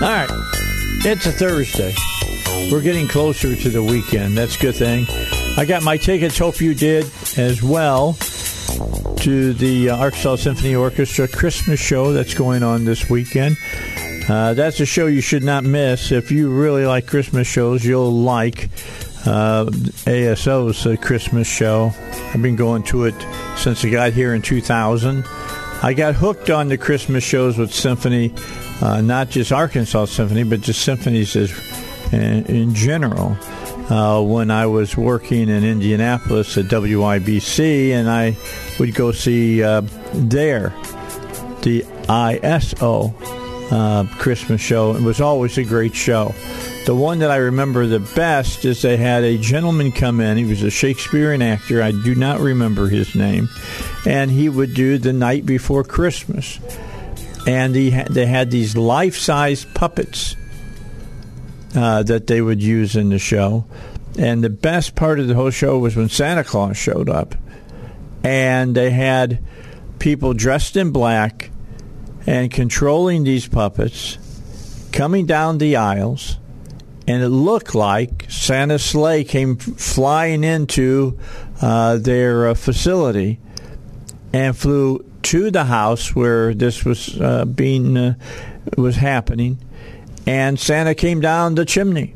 All right. It's a Thursday. We're getting closer to the weekend. That's a good thing. I got my tickets. Hope you did as well to the uh, Arkansas Symphony Orchestra Christmas show that's going on this weekend. Uh, that's a show you should not miss. If you really like Christmas shows, you'll like uh, ASO's uh, Christmas show. I've been going to it since I got here in 2000. I got hooked on the Christmas shows with Symphony, uh, not just Arkansas Symphony, but just symphonies as, in, in general. Uh, when I was working in Indianapolis at WIBC, and I would go see uh, there the ISO uh, Christmas show. It was always a great show. The one that I remember the best is they had a gentleman come in. He was a Shakespearean actor. I do not remember his name. And he would do The Night Before Christmas. And he ha- they had these life size puppets uh, that they would use in the show. And the best part of the whole show was when Santa Claus showed up. And they had people dressed in black and controlling these puppets coming down the aisles and it looked like Santa's sleigh came flying into uh, their uh, facility and flew to the house where this was uh, being uh, was happening, and Santa came down the chimney.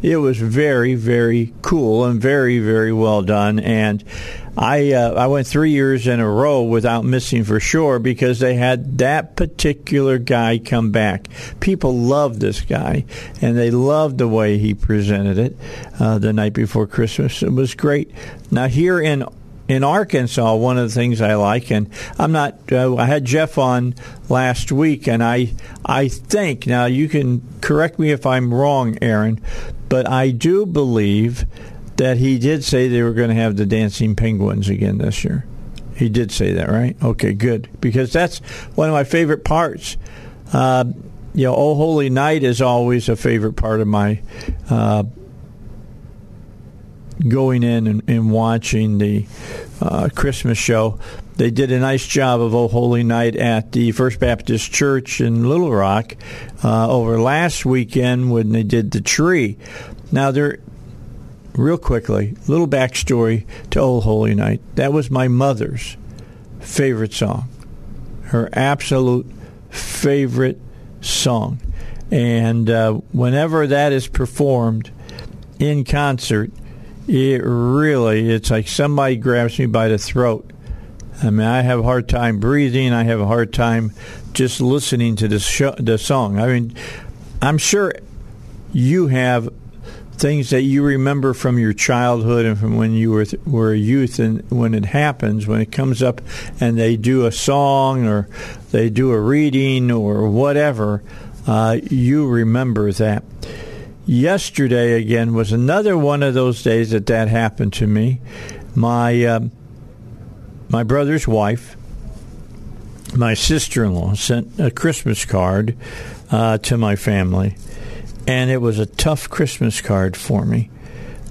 It was very, very cool and very, very well done. And I uh, I went three years in a row without missing for sure because they had that particular guy come back. People loved this guy and they loved the way he presented it uh, the night before Christmas. It was great. Now here in in Arkansas, one of the things I like, and I'm not. Uh, I had Jeff on last week, and I I think now you can correct me if I'm wrong, Aaron, but I do believe that he did say they were going to have the dancing penguins again this year. He did say that, right? Okay, good. Because that's one of my favorite parts. Uh, you know, Oh Holy Night is always a favorite part of my uh, going in and, and watching the uh, Christmas show. They did a nice job of Oh Holy Night at the First Baptist Church in Little Rock uh, over last weekend when they did the tree. Now, there, real quickly, little backstory to Oh Holy Night. That was my mother's favorite song, her absolute favorite song. And uh, whenever that is performed in concert, it really, it's like somebody grabs me by the throat. I mean, I have a hard time breathing. I have a hard time just listening to the, show, the song. I mean, I'm sure you have things that you remember from your childhood and from when you were were a youth and when it happens when it comes up and they do a song or they do a reading or whatever uh, you remember that yesterday again was another one of those days that that happened to me my um, my brother's wife my sister-in-law sent a christmas card uh, to my family and it was a tough Christmas card for me.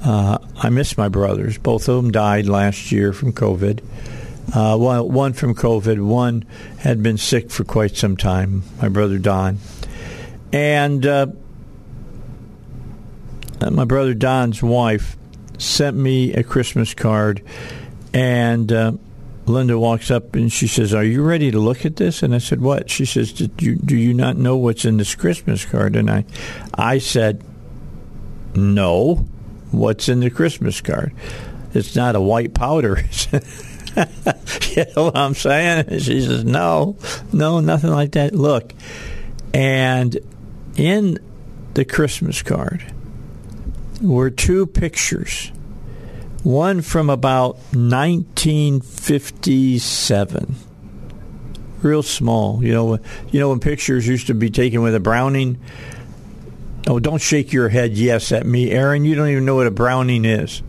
Uh, I miss my brothers. Both of them died last year from COVID. Uh, one, one from COVID. One had been sick for quite some time. My brother Don, and uh, my brother Don's wife sent me a Christmas card, and uh, Linda walks up and she says, "Are you ready to look at this?" And I said, "What?" She says, "Did you do you not know what's in this Christmas card?" And I, I said, "No." what's in the Christmas card. It's not a white powder. you know what I'm saying? And she says, no, no, nothing like that. Look, and in the Christmas card were two pictures. One from about 1957 real small. You know, you know when pictures used to be taken with a Browning. Oh, don't shake your head yes at me, Aaron. You don't even know what a Browning is.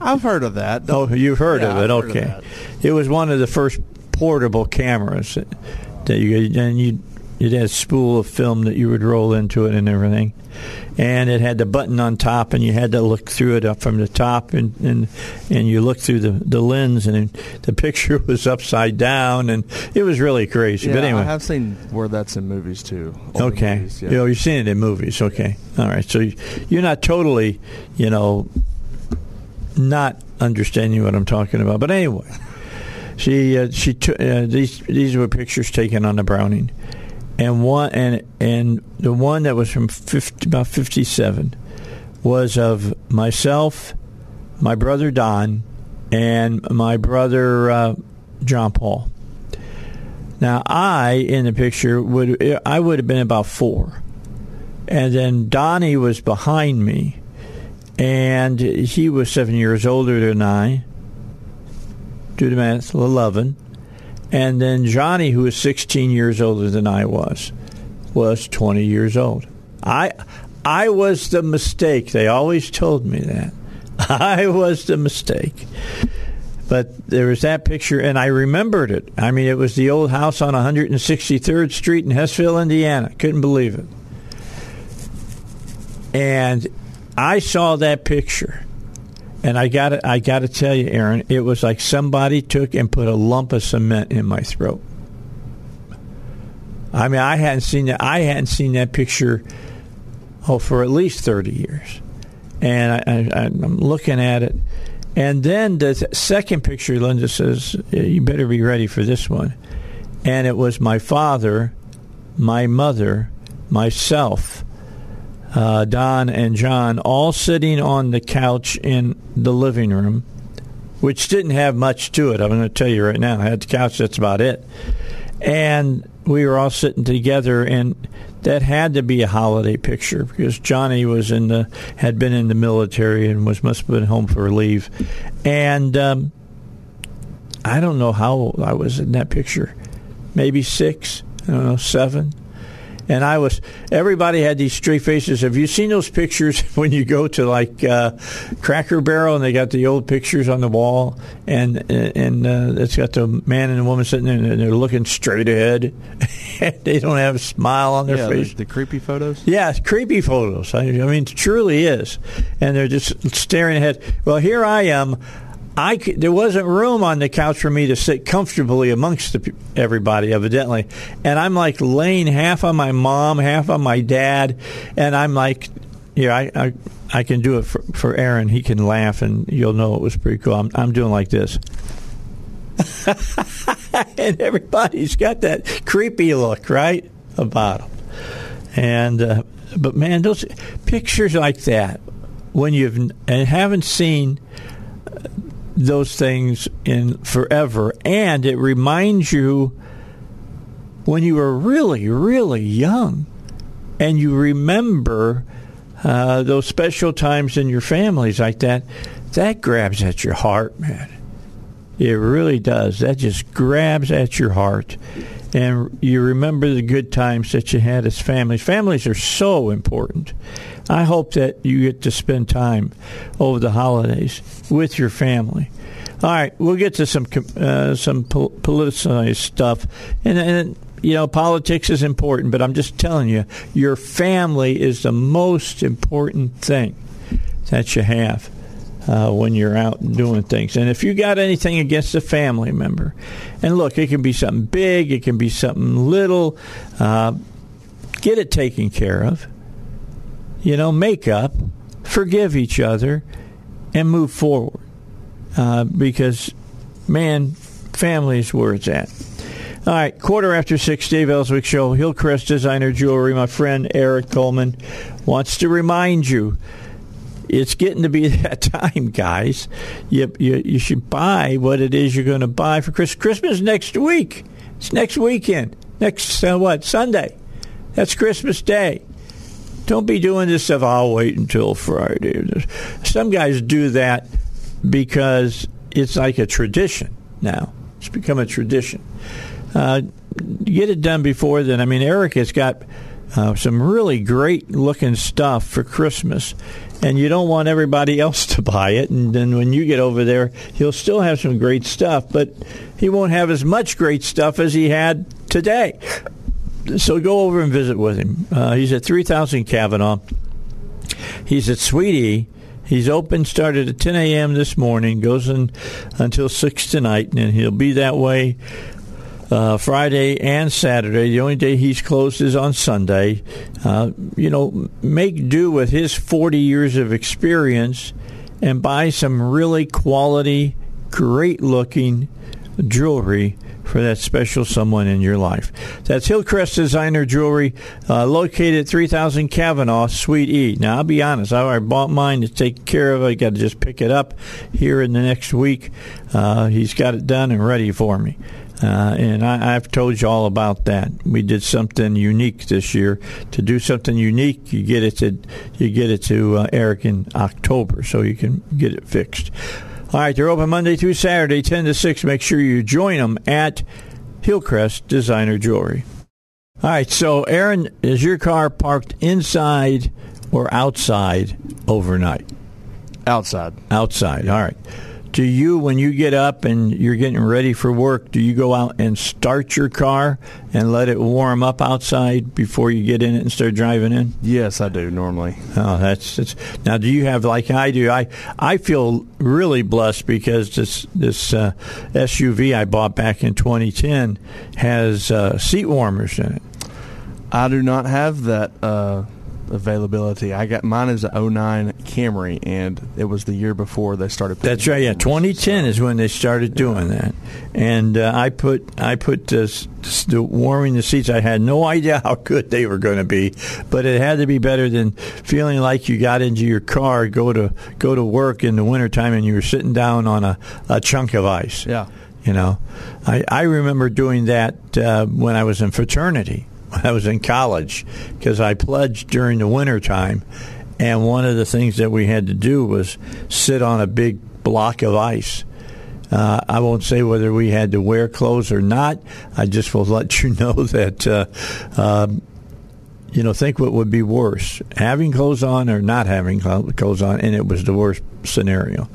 I've heard of that. Oh, you've heard yeah, of it. I've okay, of it was one of the first portable cameras that, you and you it had a spool of film that you would roll into it and everything and it had the button on top, and you had to look through it up from the top, and and, and you look through the, the lens, and the picture was upside down, and it was really crazy. Yeah, but anyway, I have seen where that's in movies too. Okay, movies, yeah. you know you've seen it in movies. Okay, all right. So you're not totally, you know, not understanding what I'm talking about. But anyway, she uh, she took uh, these these were pictures taken on the Browning and one and and the one that was from 50, about 57 was of myself, my brother Don, and my brother uh, John Paul. Now I in the picture would I would have been about four, and then Donnie was behind me, and he was seven years older than I. Do the math, eleven and then Johnny, who was 16 years older than I was, was 20 years old. I, I was the mistake. They always told me that. I was the mistake. But there was that picture, and I remembered it. I mean, it was the old house on 163rd Street in Hessville, Indiana. Couldn't believe it. And I saw that picture and I got I got to tell you, Aaron, it was like somebody took and put a lump of cement in my throat. I mean, I hadn't seen that. I hadn't seen that picture, oh, for at least thirty years, and I, am looking at it. And then the second picture, Linda says, "You better be ready for this one." And it was my father, my mother, myself, uh, Don and John all sitting on the couch in the living room, which didn't have much to it. I'm going to tell you right now. I had the couch, that's about it. And we were all sitting together, and that had to be a holiday picture because Johnny was in the had been in the military and was must have been home for leave, and um, I don't know how old I was in that picture, maybe six, I don't know, seven and I was. Everybody had these straight faces. Have you seen those pictures when you go to like uh, Cracker Barrel and they got the old pictures on the wall, and and uh, it's got the man and the woman sitting there and they're looking straight ahead. they don't have a smile on their yeah, face. The, the, creepy photos. Yeah, creepy photos. I, I mean, it truly is, and they're just staring ahead. Well, here I am. I could, there wasn't room on the couch for me to sit comfortably amongst the, everybody, evidently. And I'm like laying half on my mom, half on my dad, and I'm like, yeah, I, I, I can do it for, for Aaron. He can laugh, and you'll know it was pretty cool. I'm, I'm doing like this. and everybody's got that creepy look, right? About them. And, uh, but man, those pictures like that, when you've and haven't seen those things in forever, and it reminds you when you were really, really young, and you remember uh, those special times in your families like that. That grabs at your heart, man. It really does. That just grabs at your heart. And you remember the good times that you had as families. Families are so important. I hope that you get to spend time over the holidays with your family. All right, we'll get to some uh, some politicized stuff, and, and you know politics is important, but I'm just telling you, your family is the most important thing that you have. Uh, when you're out doing things. And if you got anything against a family member, and look, it can be something big, it can be something little, uh, get it taken care of you know, make up, forgive each other, and move forward. Uh, because, man, family is where it's at. All right, quarter after six, Dave Elswick Show, Hillcrest Designer Jewelry. My friend Eric Coleman wants to remind you it's getting to be that time, guys. You, you, you should buy what it is you're going to buy for Christmas. Christmas next week. It's next weekend. Next, uh, what, Sunday. That's Christmas Day. Don't be doing this stuff, I'll wait until Friday. Some guys do that because it's like a tradition now. It's become a tradition. Uh, get it done before then. I mean, Eric has got uh, some really great looking stuff for Christmas, and you don't want everybody else to buy it. And then when you get over there, he'll still have some great stuff, but he won't have as much great stuff as he had today. So go over and visit with him. Uh, he's at 3000 Kavanaugh. He's at Sweetie. He's open, started at 10 a.m. this morning, goes in until 6 tonight, and he'll be that way uh, Friday and Saturday. The only day he's closed is on Sunday. Uh, you know, make do with his 40 years of experience and buy some really quality, great looking jewelry for that special someone in your life. That's Hillcrest Designer Jewelry, uh, located at 3000 Kavanaugh, Suite E. Now, I'll be honest, I bought mine to take care of. I got to just pick it up here in the next week. Uh, he's got it done and ready for me. Uh, and I, have told you all about that. We did something unique this year. To do something unique, you get it to you get it to uh, Eric in October, so you can get it fixed. All right, they're open Monday through Saturday, 10 to 6. Make sure you join them at Hillcrest Designer Jewelry. All right, so Aaron, is your car parked inside or outside overnight? Outside. Outside, all right do you, when you get up and you're getting ready for work, do you go out and start your car and let it warm up outside before you get in it and start driving in? Yes, I do normally. Oh, that's, that's now. Do you have like I do? I I feel really blessed because this this uh, SUV I bought back in 2010 has uh, seat warmers in it. I do not have that. Uh availability. I got mine is a 09 Camry, and it was the year before they started. That's right. Yeah, 2010 so, is when they started doing yeah. that, and uh, I put I put this, the warming the seats. I had no idea how good they were going to be, but it had to be better than feeling like you got into your car, go to go to work in the wintertime, and you were sitting down on a, a chunk of ice. Yeah. You know, I, I remember doing that uh, when I was in fraternity I was in college because I pledged during the winter time, and one of the things that we had to do was sit on a big block of ice. Uh, I won't say whether we had to wear clothes or not. I just will let you know that. Uh, um, you know, think what would be worse, having clothes on or not having clothes on, and it was the worst scenario.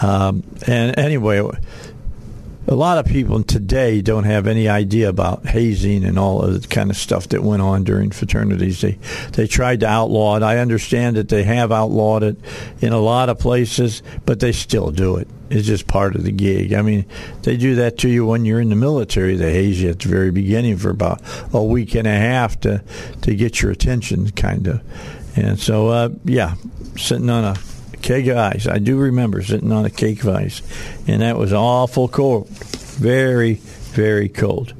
Um, and anyway, a lot of people today don't have any idea about hazing and all of the kind of stuff that went on during fraternities. They they tried to outlaw it. I understand that they have outlawed it in a lot of places, but they still do it. It's just part of the gig. I mean, they do that to you when you're in the military. They haze you at the very beginning for about a week and a half to to get your attention, kind of. And so, uh, yeah, sitting on a keg of ice. I do remember sitting on a cake of ice, and that was awful cold. Very, very cold.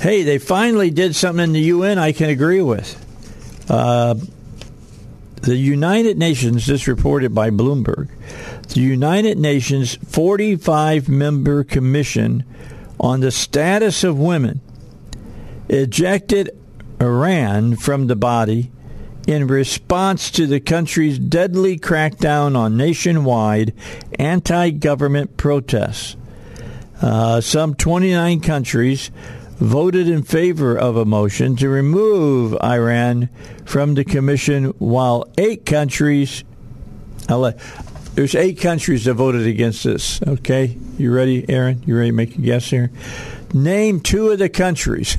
Hey, they finally did something in the UN I can agree with. Uh, the United Nations, this reported by Bloomberg, the United Nations 45 member commission on the status of women ejected Iran from the body in response to the country's deadly crackdown on nationwide anti government protests. Uh, some 29 countries voted in favor of a motion to remove Iran from the commission, while eight countries. Let, there's eight countries that voted against this. Okay, you ready, Aaron? You ready to make a guess here? Name two of the countries.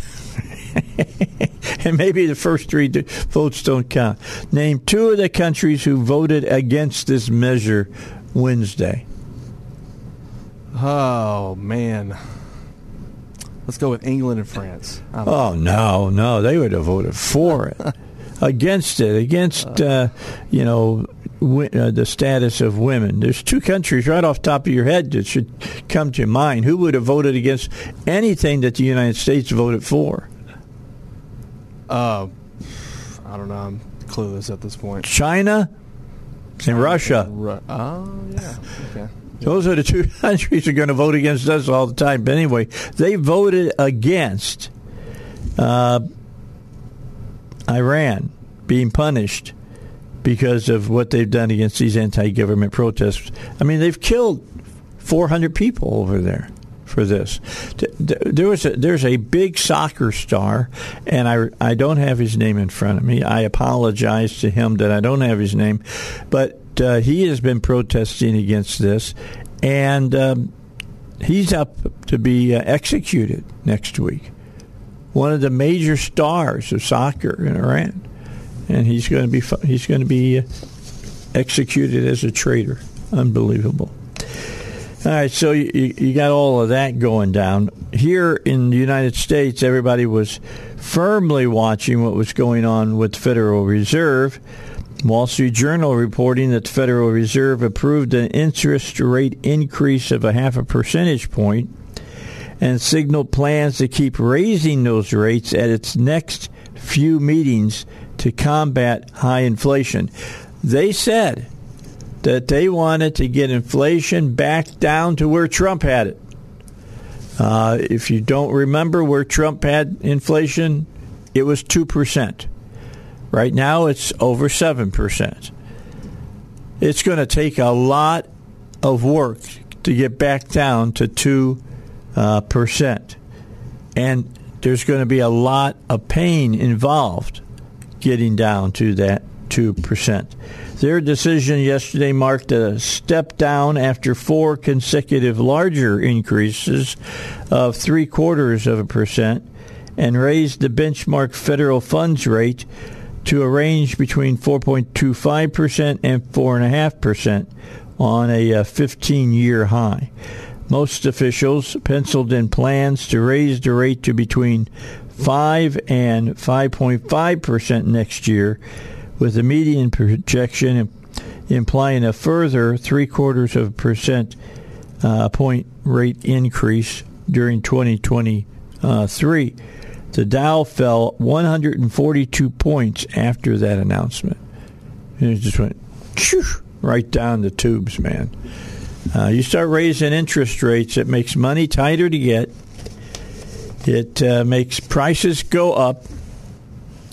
and maybe the first three votes don't count. Name two of the countries who voted against this measure Wednesday. Oh man. Let's go with England and France. Oh no, no, they would have voted for it. against it, against uh, you know uh, the status of women. There's two countries right off top of your head that should come to mind. Who would have voted against anything that the United States voted for? Uh, I don't know. I'm clueless at this point. China and Russia. Ru- oh, yeah. Okay. Those are the two countries that are going to vote against us all the time. But anyway, they voted against uh, Iran being punished because of what they've done against these anti-government protests. I mean, they've killed 400 people over there for this. There was a, there's a big soccer star, and I, I don't have his name in front of me. I apologize to him that I don't have his name, but uh, he has been protesting against this, and um, he's up to be uh, executed next week. One of the major stars of soccer in Iran, and he's going to be he's going to be uh, executed as a traitor. Unbelievable. All right, so you, you got all of that going down. Here in the United States, everybody was firmly watching what was going on with the Federal Reserve. Wall Street Journal reporting that the Federal Reserve approved an interest rate increase of a half a percentage point and signaled plans to keep raising those rates at its next few meetings to combat high inflation. They said that they wanted to get inflation back down to where Trump had it. Uh, if you don't remember where Trump had inflation, it was 2%. Right now, it's over 7%. It's going to take a lot of work to get back down to 2. Uh, percent. And there's going to be a lot of pain involved getting down to that 2%. Their decision yesterday marked a step down after four consecutive larger increases of three quarters of a percent and raised the benchmark federal funds rate to a range between 4.25% and 4.5% on a uh, 15 year high. Most officials penciled in plans to raise the rate to between 5 and 5.5% next year, with the median projection implying a further three quarters of a percent uh, point rate increase during 2023. The Dow fell 142 points after that announcement. And it just went right down the tubes, man. Uh, you start raising interest rates, it makes money tighter to get. It uh, makes prices go up,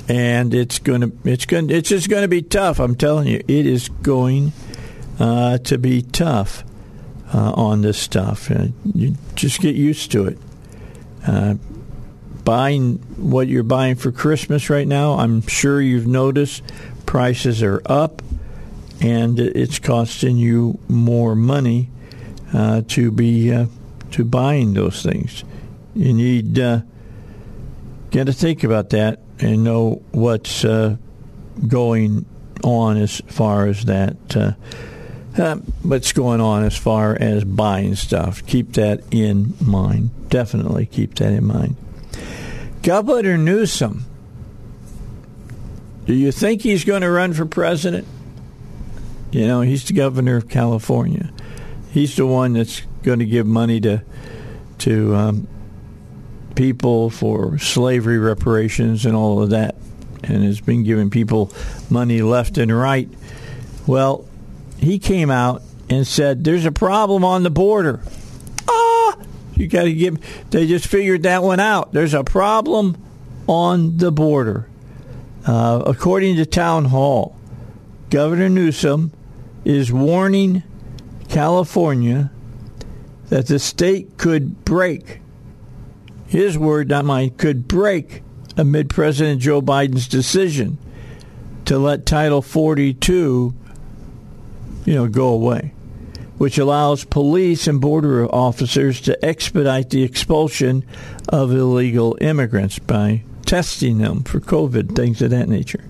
and it's going to it's going it's just going to be tough. I'm telling you, it is going uh, to be tough uh, on this stuff. Uh, you just get used to it. Uh, buying what you're buying for Christmas right now, I'm sure you've noticed prices are up, and it's costing you more money uh, to be uh, to buying those things. You need got to think about that and know what's uh, going on as far as that. Uh, uh, what's going on as far as buying stuff? Keep that in mind. Definitely keep that in mind. Governor Newsom, do you think he's going to run for president? You know, he's the governor of California. He's the one that's going to give money to to um, people for slavery reparations and all of that, and has been giving people money left and right. Well, he came out and said there's a problem on the border. Ah, you got to give. They just figured that one out. There's a problem on the border. Uh, according to Town Hall, Governor Newsom is warning California that the state could break, his word, not mine, could break amid President Joe Biden's decision to let Title 42, you know, go away, which allows police and border officers to expedite the expulsion of illegal immigrants by testing them for COVID, things of that nature.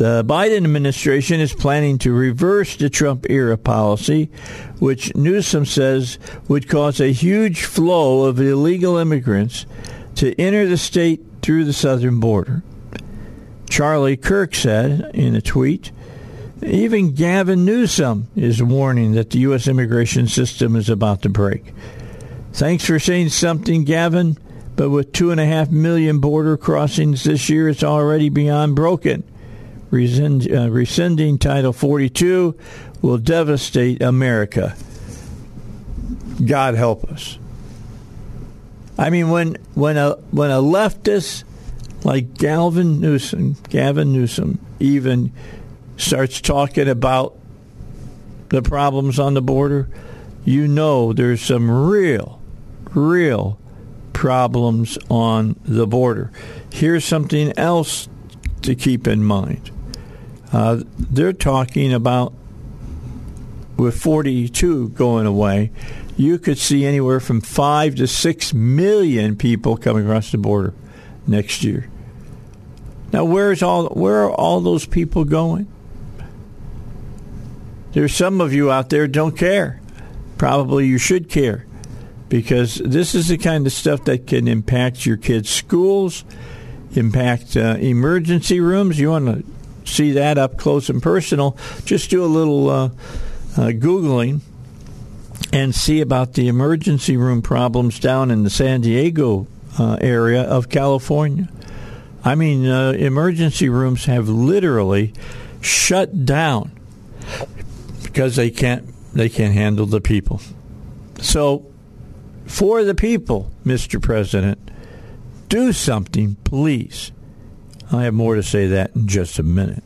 The Biden administration is planning to reverse the Trump era policy, which Newsom says would cause a huge flow of illegal immigrants to enter the state through the southern border. Charlie Kirk said in a tweet, even Gavin Newsom is warning that the U.S. immigration system is about to break. Thanks for saying something, Gavin, but with two and a half million border crossings this year, it's already beyond broken. Rescind, uh, rescinding Title 42 will devastate America. God help us. I mean, when when a when a leftist like Galvin Newsom, Gavin Newsom, even starts talking about the problems on the border, you know there's some real, real problems on the border. Here's something else to keep in mind. Uh, they're talking about with 42 going away, you could see anywhere from five to six million people coming across the border next year. Now, where's all where are all those people going? There's some of you out there don't care. Probably you should care because this is the kind of stuff that can impact your kids' schools, impact uh, emergency rooms. You want to see that up close and personal? Just do a little uh, uh, googling and see about the emergency room problems down in the San Diego uh, area of California. I mean, uh, emergency rooms have literally shut down because they can't they can't handle the people. So, for the people, Mr. President, do something, please. I have more to say that in just a minute.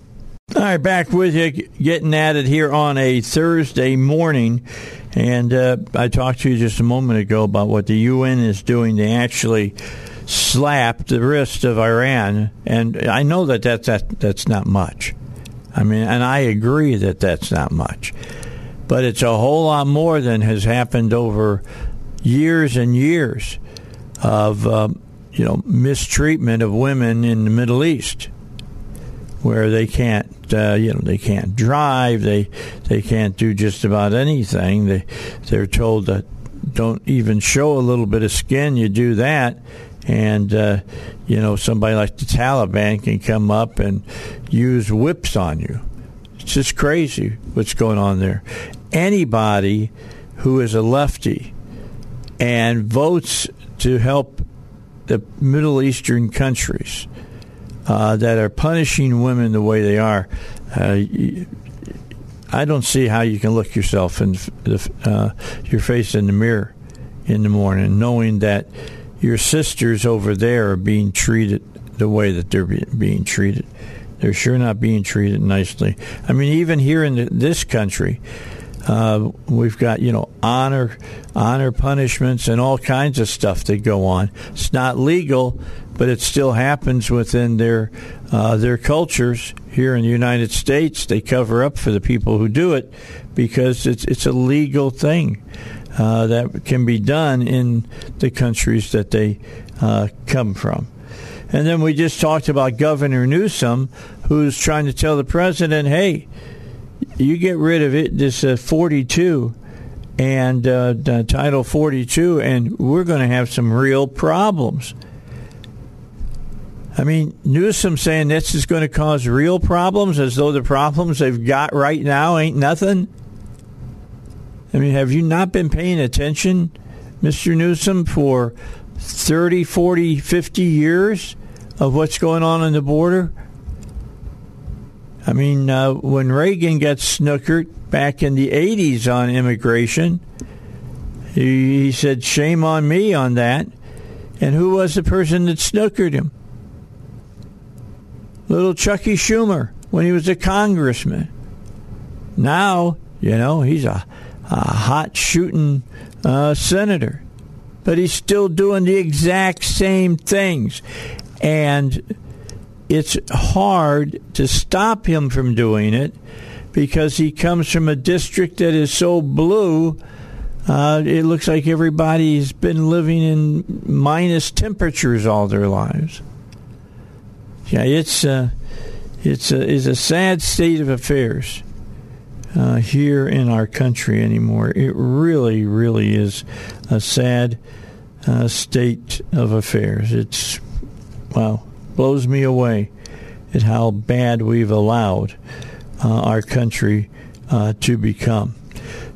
All right, back with you, getting at it here on a Thursday morning. And uh, I talked to you just a moment ago about what the UN is doing to actually slap the wrist of Iran. And I know that that's, that, that's not much. I mean, and I agree that that's not much. But it's a whole lot more than has happened over years and years of, uh, you know, mistreatment of women in the Middle East where they can't, uh, you know, they can't drive, they they can't do just about anything. They they're told that don't even show a little bit of skin. You do that, and uh, you know somebody like the Taliban can come up and use whips on you. It's just crazy what's going on there. Anybody who is a lefty and votes to help the Middle Eastern countries uh, that are punishing women the way they are, uh, I don't see how you can look yourself in the, uh, your face in the mirror in the morning, knowing that your sisters over there are being treated the way that they're be- being treated. They're sure not being treated nicely. I mean, even here in this country, uh, we've got you know honor honor punishments and all kinds of stuff that go on. It's not legal, but it still happens within their uh, their cultures here in the United States. They cover up for the people who do it because it's it's a legal thing uh, that can be done in the countries that they uh, come from. And then we just talked about Governor Newsom, who's trying to tell the president, "Hey." You get rid of it, this uh, 42 and uh, Title 42, and we're going to have some real problems. I mean, Newsom saying this is going to cause real problems as though the problems they've got right now ain't nothing. I mean, have you not been paying attention, Mr. Newsom, for 30, 40, 50 years of what's going on on the border? I mean, uh, when Reagan got snookered back in the 80s on immigration, he, he said, shame on me on that. And who was the person that snookered him? Little Chucky Schumer when he was a congressman. Now, you know, he's a, a hot shooting uh, senator, but he's still doing the exact same things. And it's hard to stop him from doing it because he comes from a district that is so blue. Uh, it looks like everybody's been living in minus temperatures all their lives. Yeah, it's uh, it's a, a sad state of affairs uh, here in our country anymore. It really, really is a sad uh, state of affairs. It's wow blows me away at how bad we've allowed uh, our country uh, to become.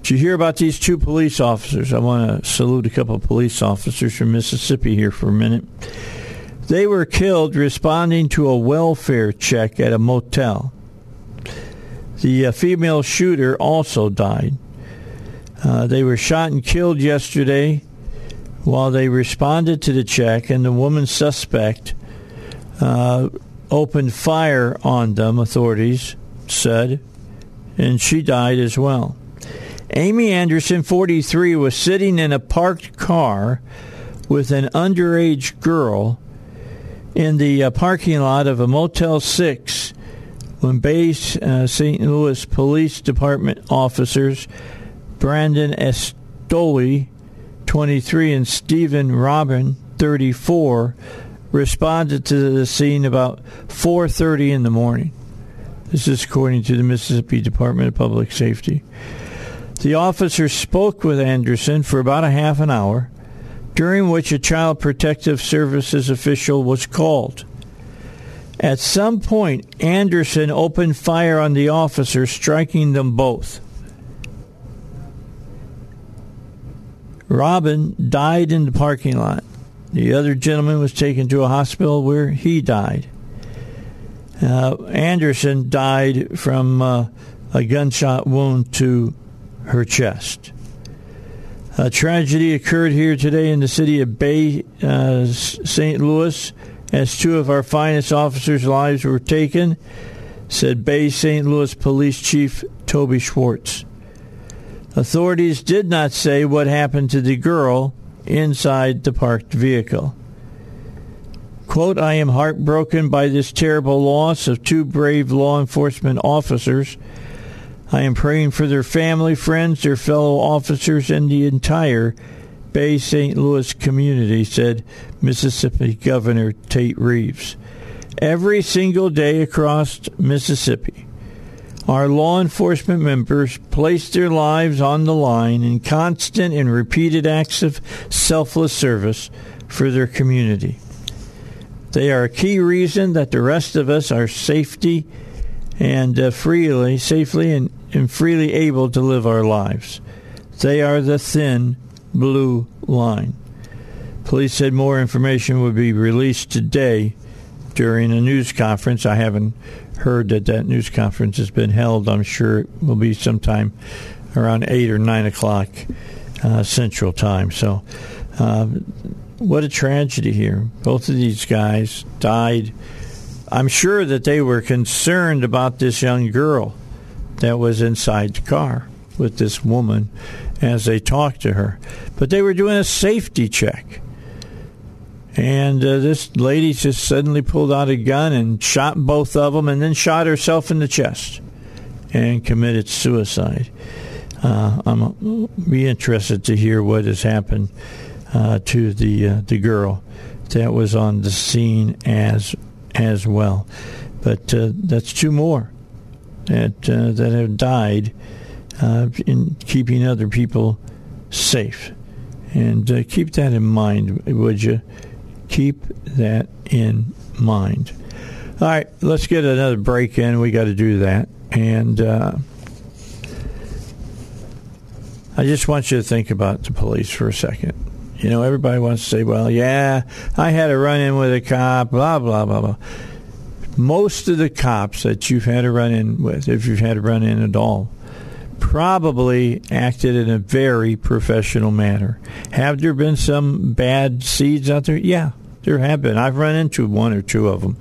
Did you hear about these two police officers? I want to salute a couple of police officers from Mississippi here for a minute. They were killed responding to a welfare check at a motel. The uh, female shooter also died. Uh, they were shot and killed yesterday while they responded to the check, and the woman suspect uh, opened fire on them, authorities said, and she died as well. Amy Anderson, 43, was sitting in a parked car with an underage girl in the uh, parking lot of a Motel 6 when Bay uh, St. Louis Police Department officers Brandon Estoli, 23, and Stephen Robin, 34, responded to the scene about 4:30 in the morning. This is according to the Mississippi Department of Public Safety. The officer spoke with Anderson for about a half an hour, during which a Child Protective Services official was called. At some point, Anderson opened fire on the officer, striking them both. Robin died in the parking lot. The other gentleman was taken to a hospital where he died. Uh, Anderson died from uh, a gunshot wound to her chest. A tragedy occurred here today in the city of Bay, uh, St. Louis, as two of our finest officers' lives were taken, said Bay St. Louis Police Chief Toby Schwartz. Authorities did not say what happened to the girl inside the parked vehicle. Quote, I am heartbroken by this terrible loss of two brave law enforcement officers. I am praying for their family, friends, their fellow officers, and the entire Bay St. Louis community, said Mississippi Governor Tate Reeves. Every single day across Mississippi, our law enforcement members place their lives on the line in constant and repeated acts of selfless service for their community. They are a key reason that the rest of us are safety and uh, freely, safely and, and freely able to live our lives. They are the thin blue line. Police said more information would be released today during a news conference. I haven't heard that that news conference has been held. I'm sure it will be sometime around 8 or 9 o'clock uh, Central Time. So, uh, what a tragedy here. Both of these guys died. I'm sure that they were concerned about this young girl that was inside the car with this woman as they talked to her. But they were doing a safety check. And uh, this lady just suddenly pulled out a gun and shot both of them and then shot herself in the chest and committed suicide. Uh, I'm be interested to hear what has happened uh, to the uh, the girl that was on the scene as as well. But uh, that's two more that uh, that have died in keeping other people safe. And keep that in mind, would you? Keep that in mind. All right, let's get another break in. We got to do that. And uh, I just want you to think about the police for a second. You know, everybody wants to say, well, yeah, I had a run in with a cop, blah, blah, blah, blah. Most of the cops that you've had a run in with, if you've had a run in at all, probably acted in a very professional manner. Have there been some bad seeds out there? Yeah, there have been. I've run into one or two of them.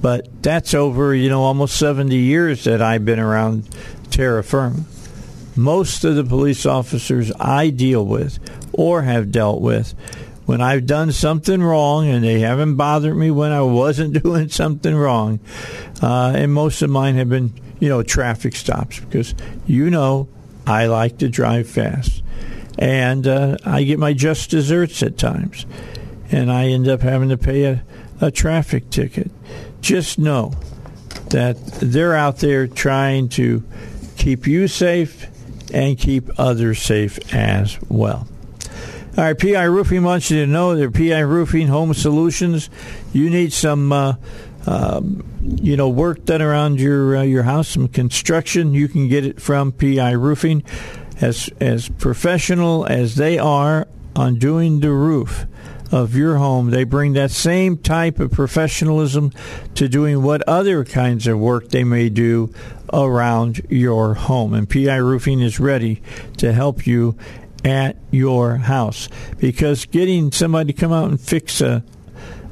But that's over, you know, almost 70 years that I've been around terra firma. Most of the police officers I deal with or have dealt with, when I've done something wrong and they haven't bothered me when I wasn't doing something wrong, uh, and most of mine have been you know, traffic stops because you know I like to drive fast. And uh, I get my just desserts at times. And I end up having to pay a, a traffic ticket. Just know that they're out there trying to keep you safe and keep others safe as well. All right, PI Roofing wants you to know they're PI Roofing Home Solutions. You need some uh, um, you know, work done around your uh, your house, some construction, you can get it from PI Roofing. As as professional as they are on doing the roof of your home. They bring that same type of professionalism to doing what other kinds of work they may do around your home. And PI Roofing is ready to help you at your house because getting somebody to come out and fix a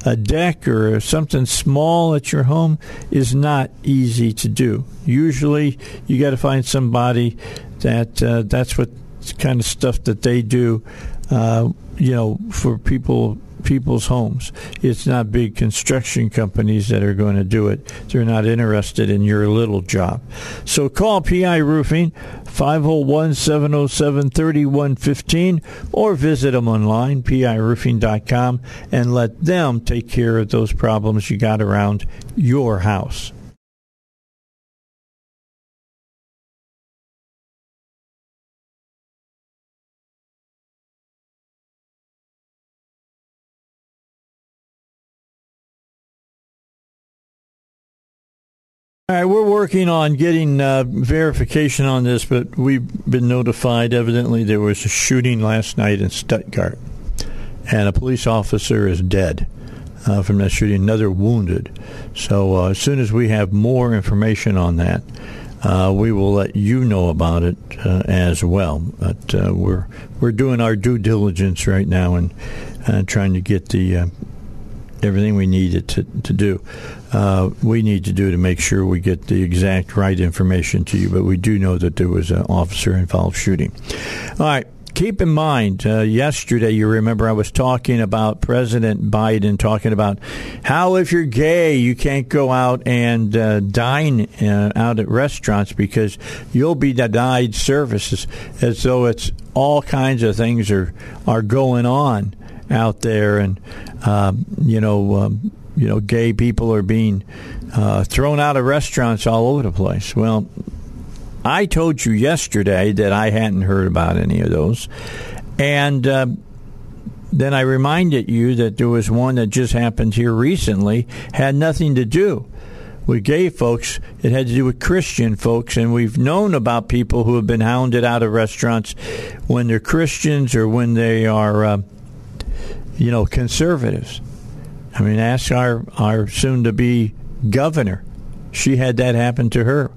a deck or something small at your home is not easy to do. Usually, you got to find somebody that uh, that's what kind of stuff that they do. Uh, you know, for people people's homes. It's not big construction companies that are going to do it. They're not interested in your little job. So call PI Roofing 501 707 3115 or visit them online, piroofing.com, and let them take care of those problems you got around your house. All right, we're working on getting uh, verification on this, but we've been notified. Evidently, there was a shooting last night in Stuttgart, and a police officer is dead uh, from that shooting. Another wounded. So uh, as soon as we have more information on that, uh, we will let you know about it uh, as well. But uh, we're we're doing our due diligence right now and trying to get the everything we need to to do uh, we need to do to make sure we get the exact right information to you. But we do know that there was an officer involved shooting. All right. Keep in mind, uh, yesterday, you remember I was talking about President Biden talking about how if you're gay, you can't go out and uh, dine uh, out at restaurants because you'll be denied services, as though it's all kinds of things are are going on out there, and um, you know. Um, you know, gay people are being uh, thrown out of restaurants all over the place. Well, I told you yesterday that I hadn't heard about any of those, and uh, then I reminded you that there was one that just happened here recently, had nothing to do with gay folks. It had to do with Christian folks, and we've known about people who have been hounded out of restaurants when they're Christians or when they are, uh, you know, conservatives. I mean, ask our, our soon to be governor. She had that happen to her.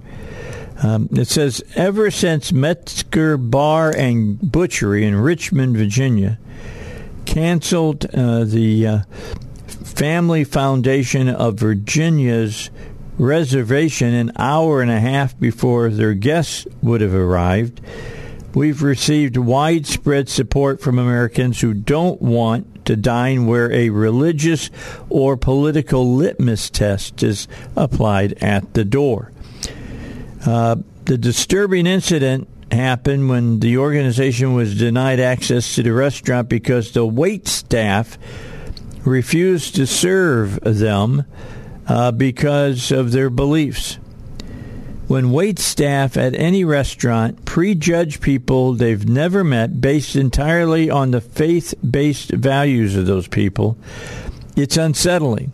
Um, it says ever since Metzger Bar and Butchery in Richmond, Virginia, canceled uh, the uh, Family Foundation of Virginia's reservation an hour and a half before their guests would have arrived. We've received widespread support from Americans who don't want to dine where a religious or political litmus test is applied at the door. Uh, the disturbing incident happened when the organization was denied access to the restaurant because the wait staff refused to serve them uh, because of their beliefs when wait staff at any restaurant prejudge people they've never met based entirely on the faith based values of those people, it's unsettling.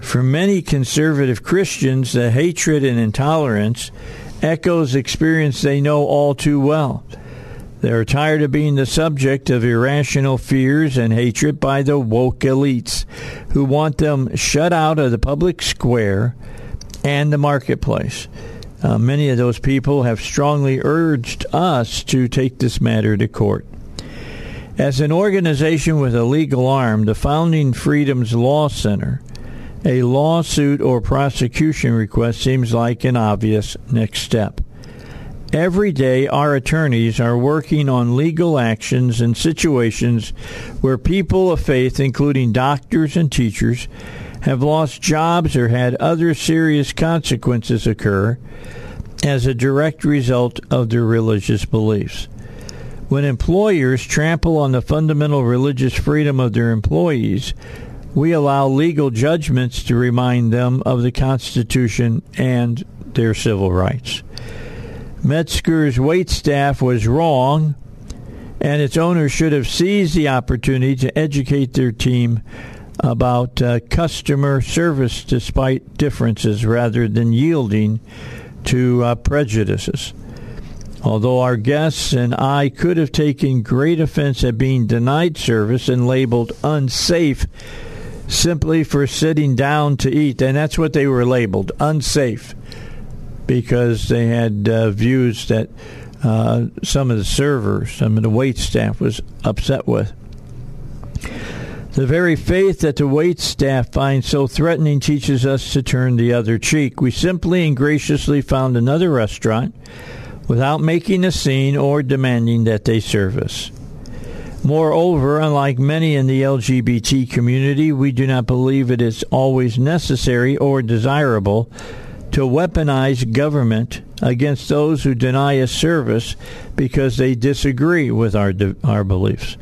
For many conservative Christians, the hatred and intolerance echoes experience they know all too well. They are tired of being the subject of irrational fears and hatred by the woke elites who want them shut out of the public square and the marketplace. Uh, many of those people have strongly urged us to take this matter to court. As an organization with a legal arm, the Founding Freedoms Law Center, a lawsuit or prosecution request seems like an obvious next step. Every day, our attorneys are working on legal actions in situations where people of faith, including doctors and teachers, have lost jobs or had other serious consequences occur as a direct result of their religious beliefs. When employers trample on the fundamental religious freedom of their employees, we allow legal judgments to remind them of the Constitution and their civil rights. Metzger's wait staff was wrong, and its owner should have seized the opportunity to educate their team about uh, customer service despite differences rather than yielding to uh, prejudices. Although our guests and I could have taken great offense at being denied service and labeled unsafe simply for sitting down to eat, and that's what they were labeled unsafe because they had uh, views that uh, some of the servers, some of the wait staff was upset with. The very faith that the wait staff finds so threatening teaches us to turn the other cheek. We simply and graciously found another restaurant without making a scene or demanding that they serve us. Moreover, unlike many in the LGBT community, we do not believe it is always necessary or desirable to weaponize government against those who deny us service because they disagree with our, our beliefs.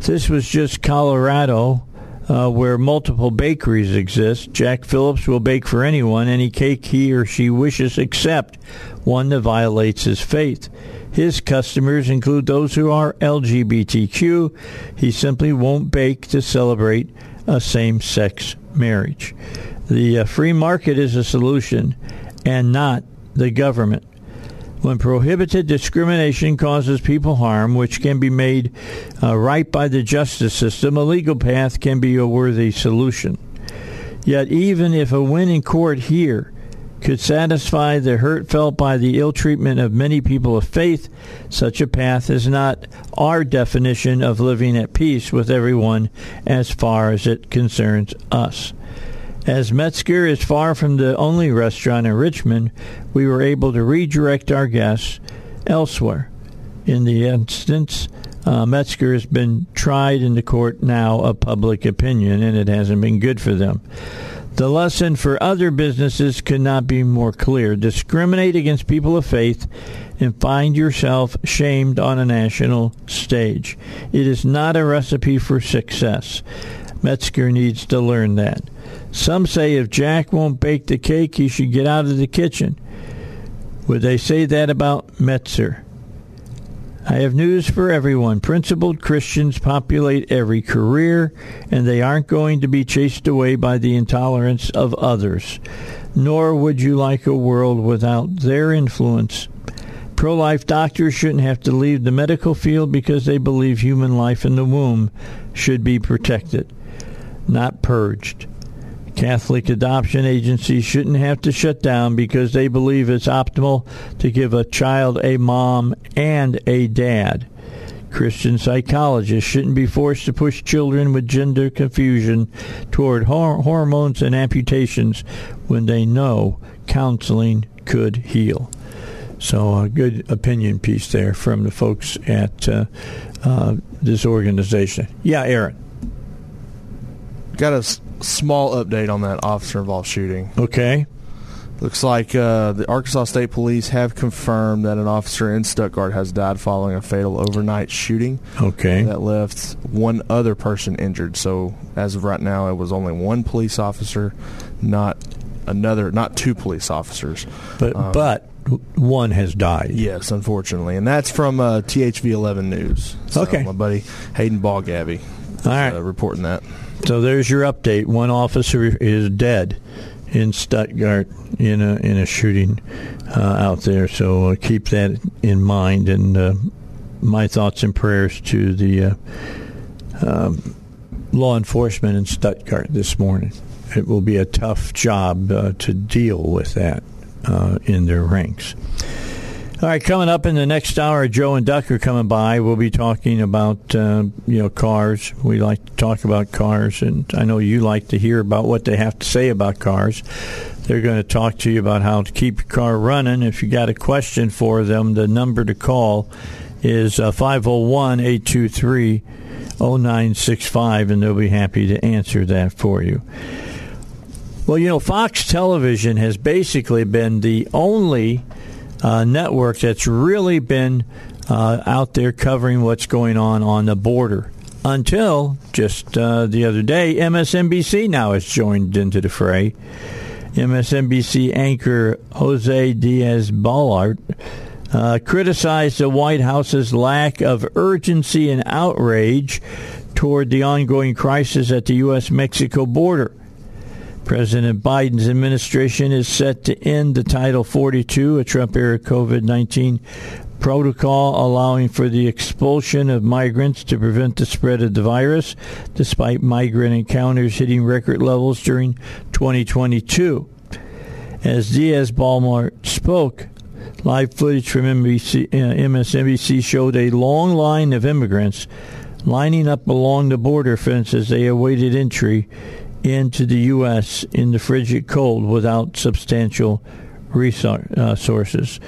This was just Colorado, uh, where multiple bakeries exist. Jack Phillips will bake for anyone any cake he or she wishes, except one that violates his faith. His customers include those who are LGBTQ. He simply won't bake to celebrate a same sex marriage. The uh, free market is a solution and not the government. When prohibited discrimination causes people harm, which can be made uh, right by the justice system, a legal path can be a worthy solution. Yet, even if a win in court here could satisfy the hurt felt by the ill treatment of many people of faith, such a path is not our definition of living at peace with everyone as far as it concerns us. As Metzger is far from the only restaurant in Richmond, we were able to redirect our guests elsewhere. In the instance, uh, Metzger has been tried in the court now of public opinion, and it hasn't been good for them. The lesson for other businesses could not be more clear. Discriminate against people of faith and find yourself shamed on a national stage. It is not a recipe for success. Metzger needs to learn that. Some say if Jack won't bake the cake, he should get out of the kitchen. Would they say that about Metzger? I have news for everyone. Principled Christians populate every career, and they aren't going to be chased away by the intolerance of others. Nor would you like a world without their influence. Pro life doctors shouldn't have to leave the medical field because they believe human life in the womb should be protected, not purged. Catholic adoption agencies shouldn't have to shut down because they believe it's optimal to give a child a mom and a dad. Christian psychologists shouldn't be forced to push children with gender confusion toward hor- hormones and amputations when they know counseling could heal. So, a good opinion piece there from the folks at uh, uh, this organization. Yeah, Aaron. Got a small update on that officer involved shooting. Okay. Looks like uh, the Arkansas State Police have confirmed that an officer in Stuttgart has died following a fatal overnight shooting. Okay. That left one other person injured. So as of right now, it was only one police officer, not another, not two police officers. But um, but one has died. Yes, unfortunately, and that's from uh, THV 11 News. So okay. My buddy Hayden Balgavy. All right. Uh, reporting that. So there's your update. One officer is dead in Stuttgart in a in a shooting uh, out there. So uh, keep that in mind. And uh, my thoughts and prayers to the uh, um, law enforcement in Stuttgart this morning. It will be a tough job uh, to deal with that uh, in their ranks. All right, coming up in the next hour, Joe and Duck are coming by. We'll be talking about uh, you know cars. We like to talk about cars, and I know you like to hear about what they have to say about cars. They're going to talk to you about how to keep your car running. If you got a question for them, the number to call is uh, 501 823 0965, and they'll be happy to answer that for you. Well, you know, Fox Television has basically been the only uh, network that's really been uh, out there covering what's going on on the border. Until just uh, the other day, MSNBC now has joined into the fray. MSNBC anchor Jose Diaz Balart uh, criticized the White House's lack of urgency and outrage toward the ongoing crisis at the U.S. Mexico border. President Biden's administration is set to end the Title 42, a Trump era COVID 19 protocol allowing for the expulsion of migrants to prevent the spread of the virus, despite migrant encounters hitting record levels during 2022. As Diaz Balart spoke, live footage from NBC, uh, MSNBC showed a long line of immigrants lining up along the border fence as they awaited entry into the U.S. in the frigid cold without substantial resources.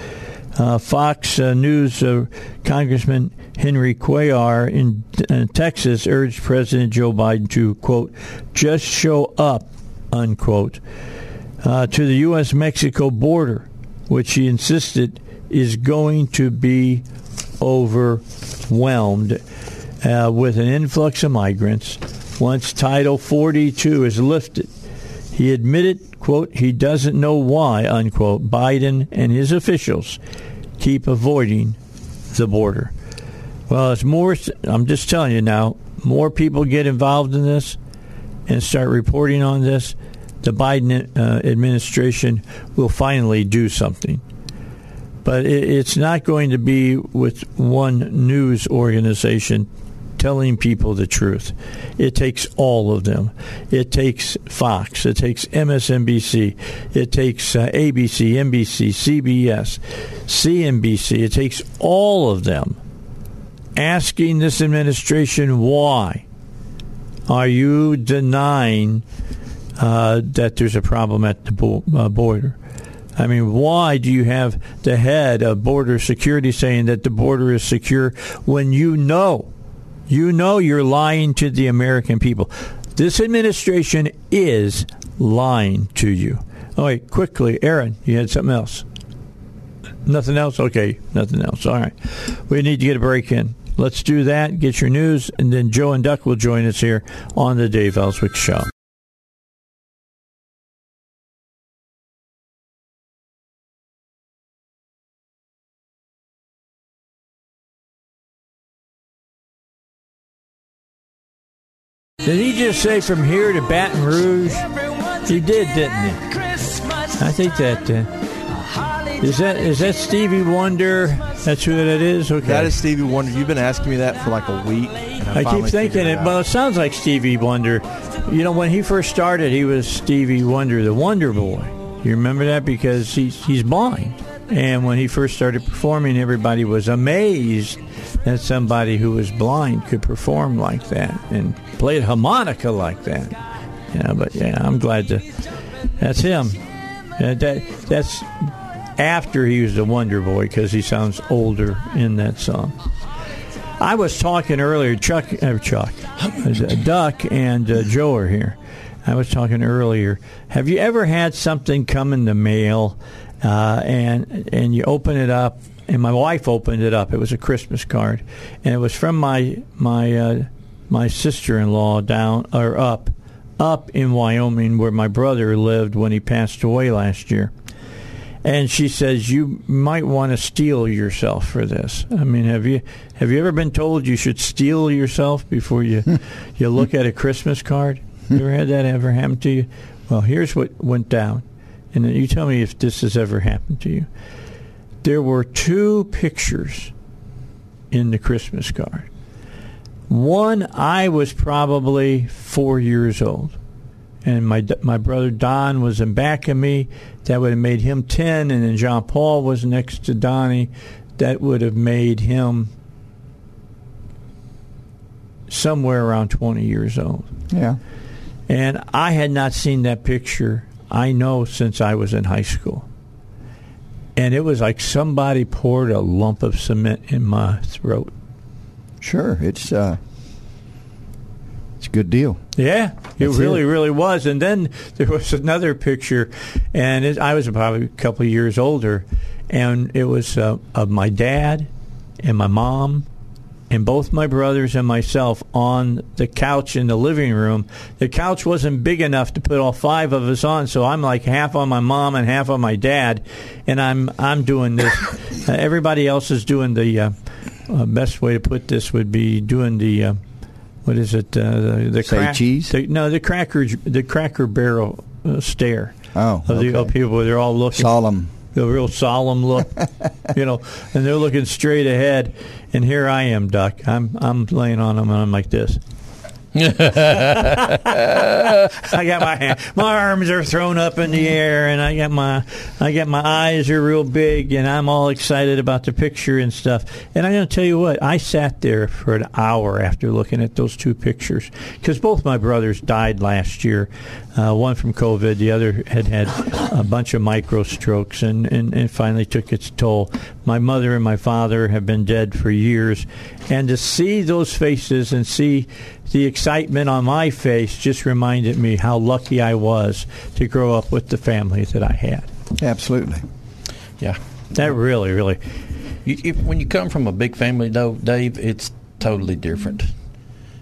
Uh, Fox uh, News uh, Congressman Henry Cuellar in uh, Texas urged President Joe Biden to, quote, just show up, unquote, uh, to the U.S. Mexico border, which he insisted is going to be overwhelmed uh, with an influx of migrants once Title 42 is lifted. He admitted, quote, he doesn't know why, unquote, Biden and his officials keep avoiding the border. Well, it's more, I'm just telling you now, more people get involved in this and start reporting on this, the Biden uh, administration will finally do something. But it, it's not going to be with one news organization telling people the truth. It takes all of them. It takes Fox. It takes MSNBC. It takes uh, ABC, NBC, CBS, CNBC. It takes all of them asking this administration why are you denying uh, that there's a problem at the bo- uh, border? I mean, why do you have the head of border security saying that the border is secure when you know you know you're lying to the American people. This administration is lying to you. Wait, quickly, Aaron, you had something else? Nothing else? Okay, nothing else. All right. We need to get a break in. Let's do that, get your news, and then Joe and Duck will join us here on the Dave Elswick Show. Did he just say from here to Baton Rouge? He did, didn't he? I think that uh, is that is that Stevie Wonder. That's who that is. Okay, That is Stevie Wonder. You've been asking me that for like a week. and I keep thinking it. Well, it sounds like Stevie Wonder. You know, when he first started, he was Stevie Wonder, the Wonder Boy. You remember that because he's he's blind, and when he first started performing, everybody was amazed that somebody who was blind could perform like that and play harmonica like that. Yeah, but yeah, I'm glad to. That's him. Uh, that that's after he was the Wonder Boy because he sounds older in that song. I was talking earlier, Chuck, uh, Chuck, Duck, and uh, Joe are here. I was talking earlier. Have you ever had something come in the mail, uh, and and you open it up, and my wife opened it up. It was a Christmas card, and it was from my my uh, my sister in law down or up up in Wyoming where my brother lived when he passed away last year and she says you might want to steel yourself for this. I mean, have you have you ever been told you should steel yourself before you you look at a Christmas card? You ever had that ever happen to you? Well, here's what went down, and you tell me if this has ever happened to you. There were two pictures in the Christmas card. One, I was probably four years old and my my brother Don was in back of me. That would have made him ten, and then John Paul was next to Donnie. That would have made him somewhere around twenty years old. Yeah. And I had not seen that picture. I know since I was in high school, and it was like somebody poured a lump of cement in my throat. Sure. It's uh, it's a good deal. Yeah, it That's really, it. really was. And then there was another picture, and it, I was probably a couple of years older, and it was uh, of my dad and my mom and both my brothers and myself on the couch in the living room. The couch wasn't big enough to put all five of us on, so I'm like half on my mom and half on my dad, and I'm I'm doing this. uh, everybody else is doing the. Uh, uh, best way to put this would be doing the. Uh, what is it? Uh, the the crack- cheese? the- no, the cracker the cracker barrel uh, stare Oh, of the okay. of people. They're all looking. Solemn. The real solemn look, you know, and they're looking straight ahead. And here I am, Duck. I'm I'm laying on them, and I'm like this. I got my hand, my arms are thrown up in the air, and I got my I got my eyes are real big, and I'm all excited about the picture and stuff. And I'm going to tell you what, I sat there for an hour after looking at those two pictures because both my brothers died last year. Uh, one from COVID, the other had had a bunch of micro strokes, and, and, and finally took its toll. My mother and my father have been dead for years, and to see those faces and see the excitement on my face just reminded me how lucky I was to grow up with the family that I had. Absolutely. Yeah. That really, really. You, if, when you come from a big family, though, Dave, it's totally different.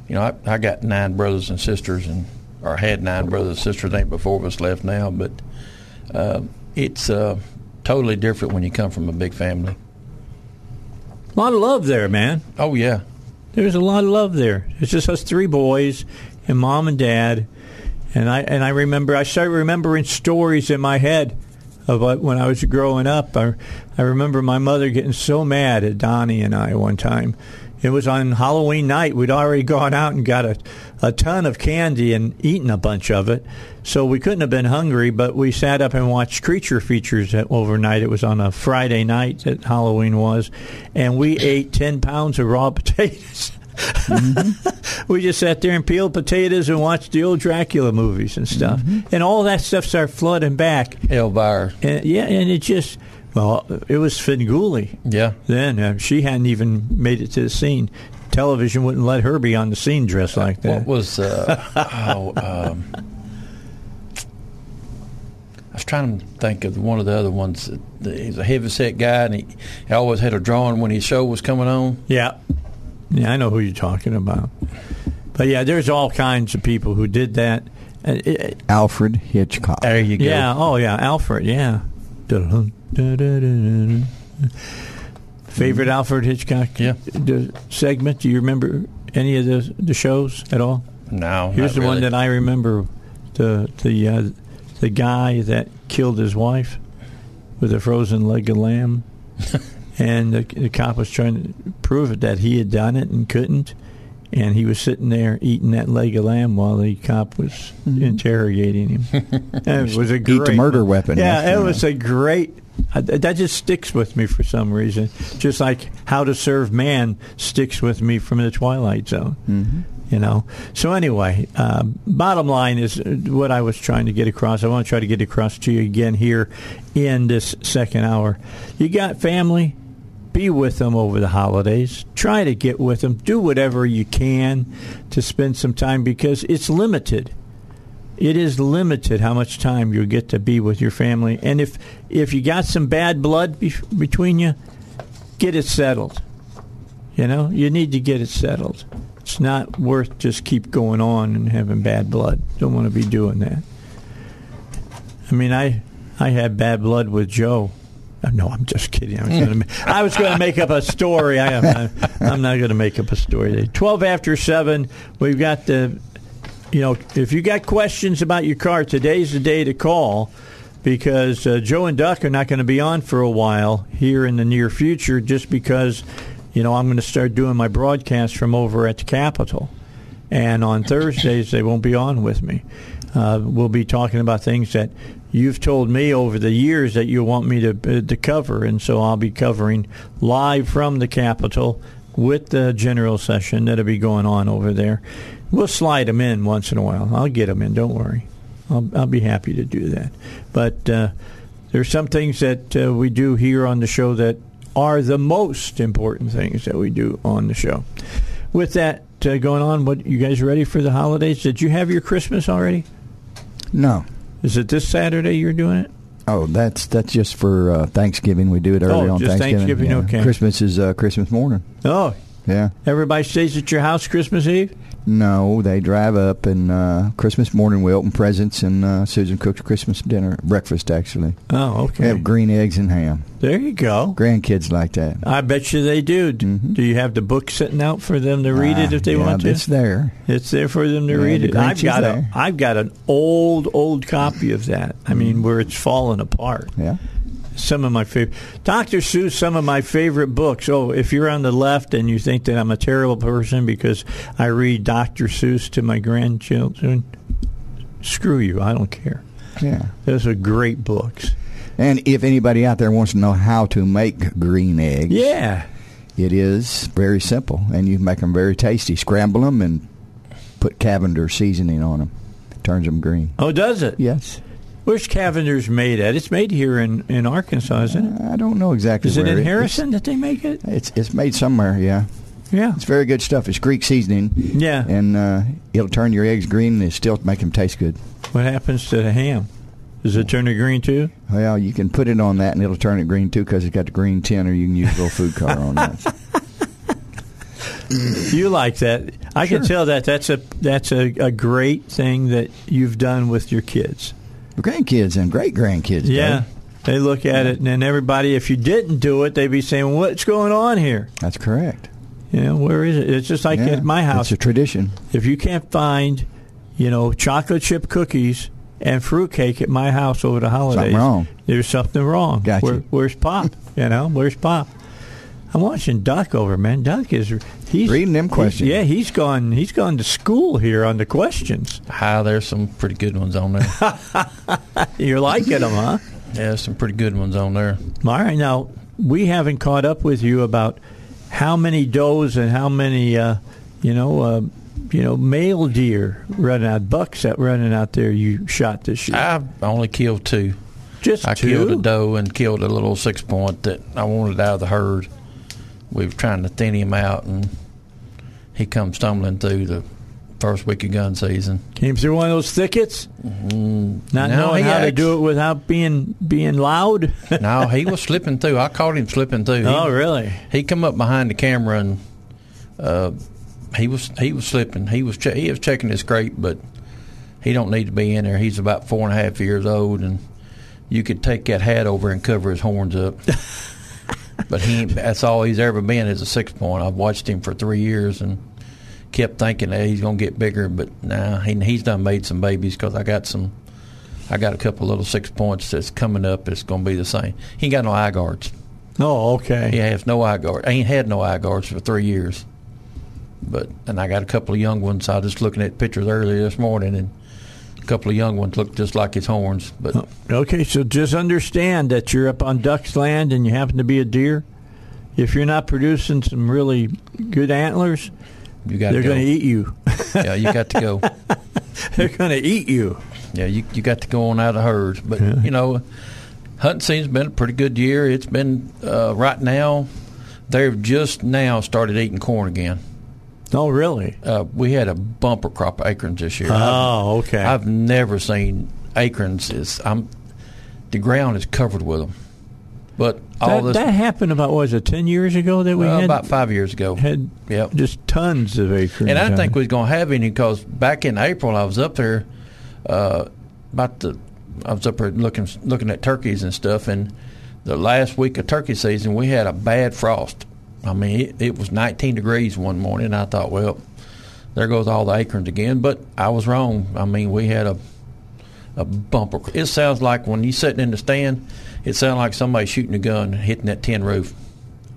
You know, I, I got nine brothers and sisters, and or had nine brothers and sisters. Ain't before of us left now, but uh, it's uh, totally different when you come from a big family. A lot of love there, man. Oh yeah, There's a lot of love there. It's just us three boys and mom and dad. And I and I remember I started remembering stories in my head about when I was growing up. I I remember my mother getting so mad at Donnie and I one time. It was on Halloween night. We'd already gone out and got a, a ton of candy and eaten a bunch of it. So we couldn't have been hungry, but we sat up and watched creature features at, overnight. It was on a Friday night that Halloween was. And we ate 10 pounds of raw potatoes. Mm-hmm. we just sat there and peeled potatoes and watched the old Dracula movies and stuff. Mm-hmm. And all that stuff started flooding back. Elvira. And, yeah, and it just, well, it was Finguli Yeah, then. Uh, she hadn't even made it to the scene. Television wouldn't let her be on the scene dressed like that. What was uh, oh, um, I was trying to think of one of the other ones. He's a heavy set guy, and he, he always had a drawing when his show was coming on. Yeah. Yeah, I know who you're talking about. But yeah, there's all kinds of people who did that. Uh, Alfred Hitchcock. There you go. yeah, oh yeah, Alfred, yeah. Dun, Favorite Alfred Hitchcock Yeah. the segment? Do you remember any of the the shows at all? No, Here's the not one that I remember: the the uh, the guy that killed his wife with a frozen leg of lamb, and the, the cop was trying to prove it that he had done it and couldn't, and he was sitting there eating that leg of lamb while the cop was interrogating him. And it was a Mm-hmm. Eat great the murder weapon. Yeah, it uh, was a great. Uh, that just sticks with me for some reason, just like How to Serve Man sticks with me from the Twilight Zone Mm-hmm. you know. So anyway, uh, bottom line is what I was trying to get across. I want to try to get across to you again here in this second hour. You got family, be with them over the holidays. Try to get with them. Do whatever you can to spend some time because it's limited. It is limited how much time you'll get to be with your family. And if if you got some bad blood be- between you, get it settled. You know, you need to get it settled. It's not worth just keep going on and having bad blood. Don't want to be doing that. I mean, I I had bad blood with Joe. Uh, No, I'm just kidding. I was going to I was going to make up a story. I am I'm not going to make up a story. Twelve after seven. We've got the. You know, if you got questions about your car, today's the day to call because uh, Joe and Duck are not going to be on for a while here in the near future just because, you know, I'm going to start doing my broadcast from over at the Capitol. And on Thursdays, they won't be on with me. Uh, we'll be talking about things that you've told me over the years that you want me to, uh, to cover. And so I'll be covering live from the Capitol with the general session that'll be going on over there. We'll slide them in once in a while. I'll get them in. Don't worry. I'll, I'll be happy to do that. But uh, there's some things that uh, we do here on the show that are the most important things that we do on the show. With that uh, going on, what you guys ready for the holidays? Did you have your Christmas already? No. Is it this Saturday you're doing it? Oh, that's that's just for uh, Thanksgiving. We do it early Oh, on just Thanksgiving. Thanksgiving, yeah. okay. Christmas is uh, Christmas morning. Oh, Yeah. everybody stays at your house Christmas Eve? No, they drive up and uh, Christmas morning we open presents and uh, Susan cooks Christmas dinner, breakfast actually. Oh, okay. We have green eggs and ham. There you go. Grandkids like that. I bet you they do. Mhm. Do you have the book sitting out for them to read it if they yeah, want to? It's there. It's there for them to Yeah, read the it. I've got a. I've got an old, old copy of that. I mean, where it's fallen apart. Yeah. Some of my favorite Dr. Seuss. Some of my favorite books. Oh, if you're on the left and you think that I'm a terrible person because I read Dr. Seuss to my grandchildren, screw you. I don't care. Yeah. Those are great books. And if anybody out there wants to know how to make green eggs, Yeah. it is very simple, and you make them very tasty. Scramble them and put Cavender seasoning on them. Turns them green. Oh, does it? Yes. Where's Cavender's made at? It's made here in, in Arkansas, isn't it? I don't know exactly. Is it in Harrison that they make it? It's, it's made somewhere. Yeah, Yeah. it's very good stuff. It's Greek seasoning. Yeah. and uh, it'll turn your eggs green and still make them taste good. What happens to the ham? Does it turn to green too? Well, you can put it on that and it'll turn it green too because it's got the green tin, or you can use a little food color on that. You like that? I can tell that that's a that's a, a great thing that you've done with your kids. Grandkids and great grandkids. Yeah, they look at it, and then everybody, if you didn't do it, they'd be saying, "What's going on here?" that's correct. You know, where is it? It's just like Yeah, at my house. it's a tradition. if you can't find, you know, chocolate chip cookies and fruitcake at my house over the holidays, something wrong. There's something wrong. Gotcha. Where, where's Pop? you know, where's Pop? I'm watching Duck over, man. Duck is he's Reading them he- questions. yeah, he's gone. He's gone to school here on the questions. Hi, there's some pretty good ones on there. You're liking them, huh? yeah, some pretty good ones on there. All right, now we haven't caught up with you about how many does and how many, uh, you know, uh, you know, male deer running out, bucks that running out there. You shot this year. I've only killed two. Just I two. killed a doe and killed a little six point that I wanted out of the herd. We were trying to thin him out, and he come stumbling through the first week of gun season. Came through one of those thickets, not no, knowing he how to do it without being being loud. no, he was slipping through. I caught him slipping through. He, oh, really? He come up behind the camera and uh, he was he was slipping. He was che- he was checking his scrape, but he don't need to be in there. He's about four and a half years old, and you could take that hat over and cover his horns up. but he that's all he's ever been is a six point. I've watched him for three years and kept thinking that he's going to get bigger, but nah, he, he's done made some babies because I got some. I got a couple little six points that's coming up. It's going to be the same. He ain't got no eye guards. Oh, okay. He has no eye guard. I ain't had no eye guards for three years. But and I got a couple of young ones. I was just looking at pictures earlier this morning, and a couple of young ones look just like his horns. But Okay, so just understand that you're up on duck's land and you happen to be a deer. If you're not producing some really good antlers, you got they're go. going to eat you. yeah, you got to go. they're going to eat you. Yeah, you you got to go on out of herds. But you know, hunting season's been a pretty good year. It's been uh, right now. They've just now started eating corn again. Oh, really? Uh, we had a bumper crop of acorns this year. Oh, okay. I've never seen acorns. Is I'm the ground is covered with them, but all that, this that happened about what was it ten years ago that we uh, had about five years ago. had Yep. just tons of acorns. And I didn't think we was going to have any because back in April I was up there uh, about the I was up there looking looking at turkeys and stuff, and the last week of turkey season we had a bad frost. I mean, it, it was 19 degrees one morning. and I thought, well, there goes all the acorns again. But I was wrong. I mean, we had a a bumper. It sounds like when you're sitting in the stand, it sounds like somebody shooting a gun hitting that tin roof.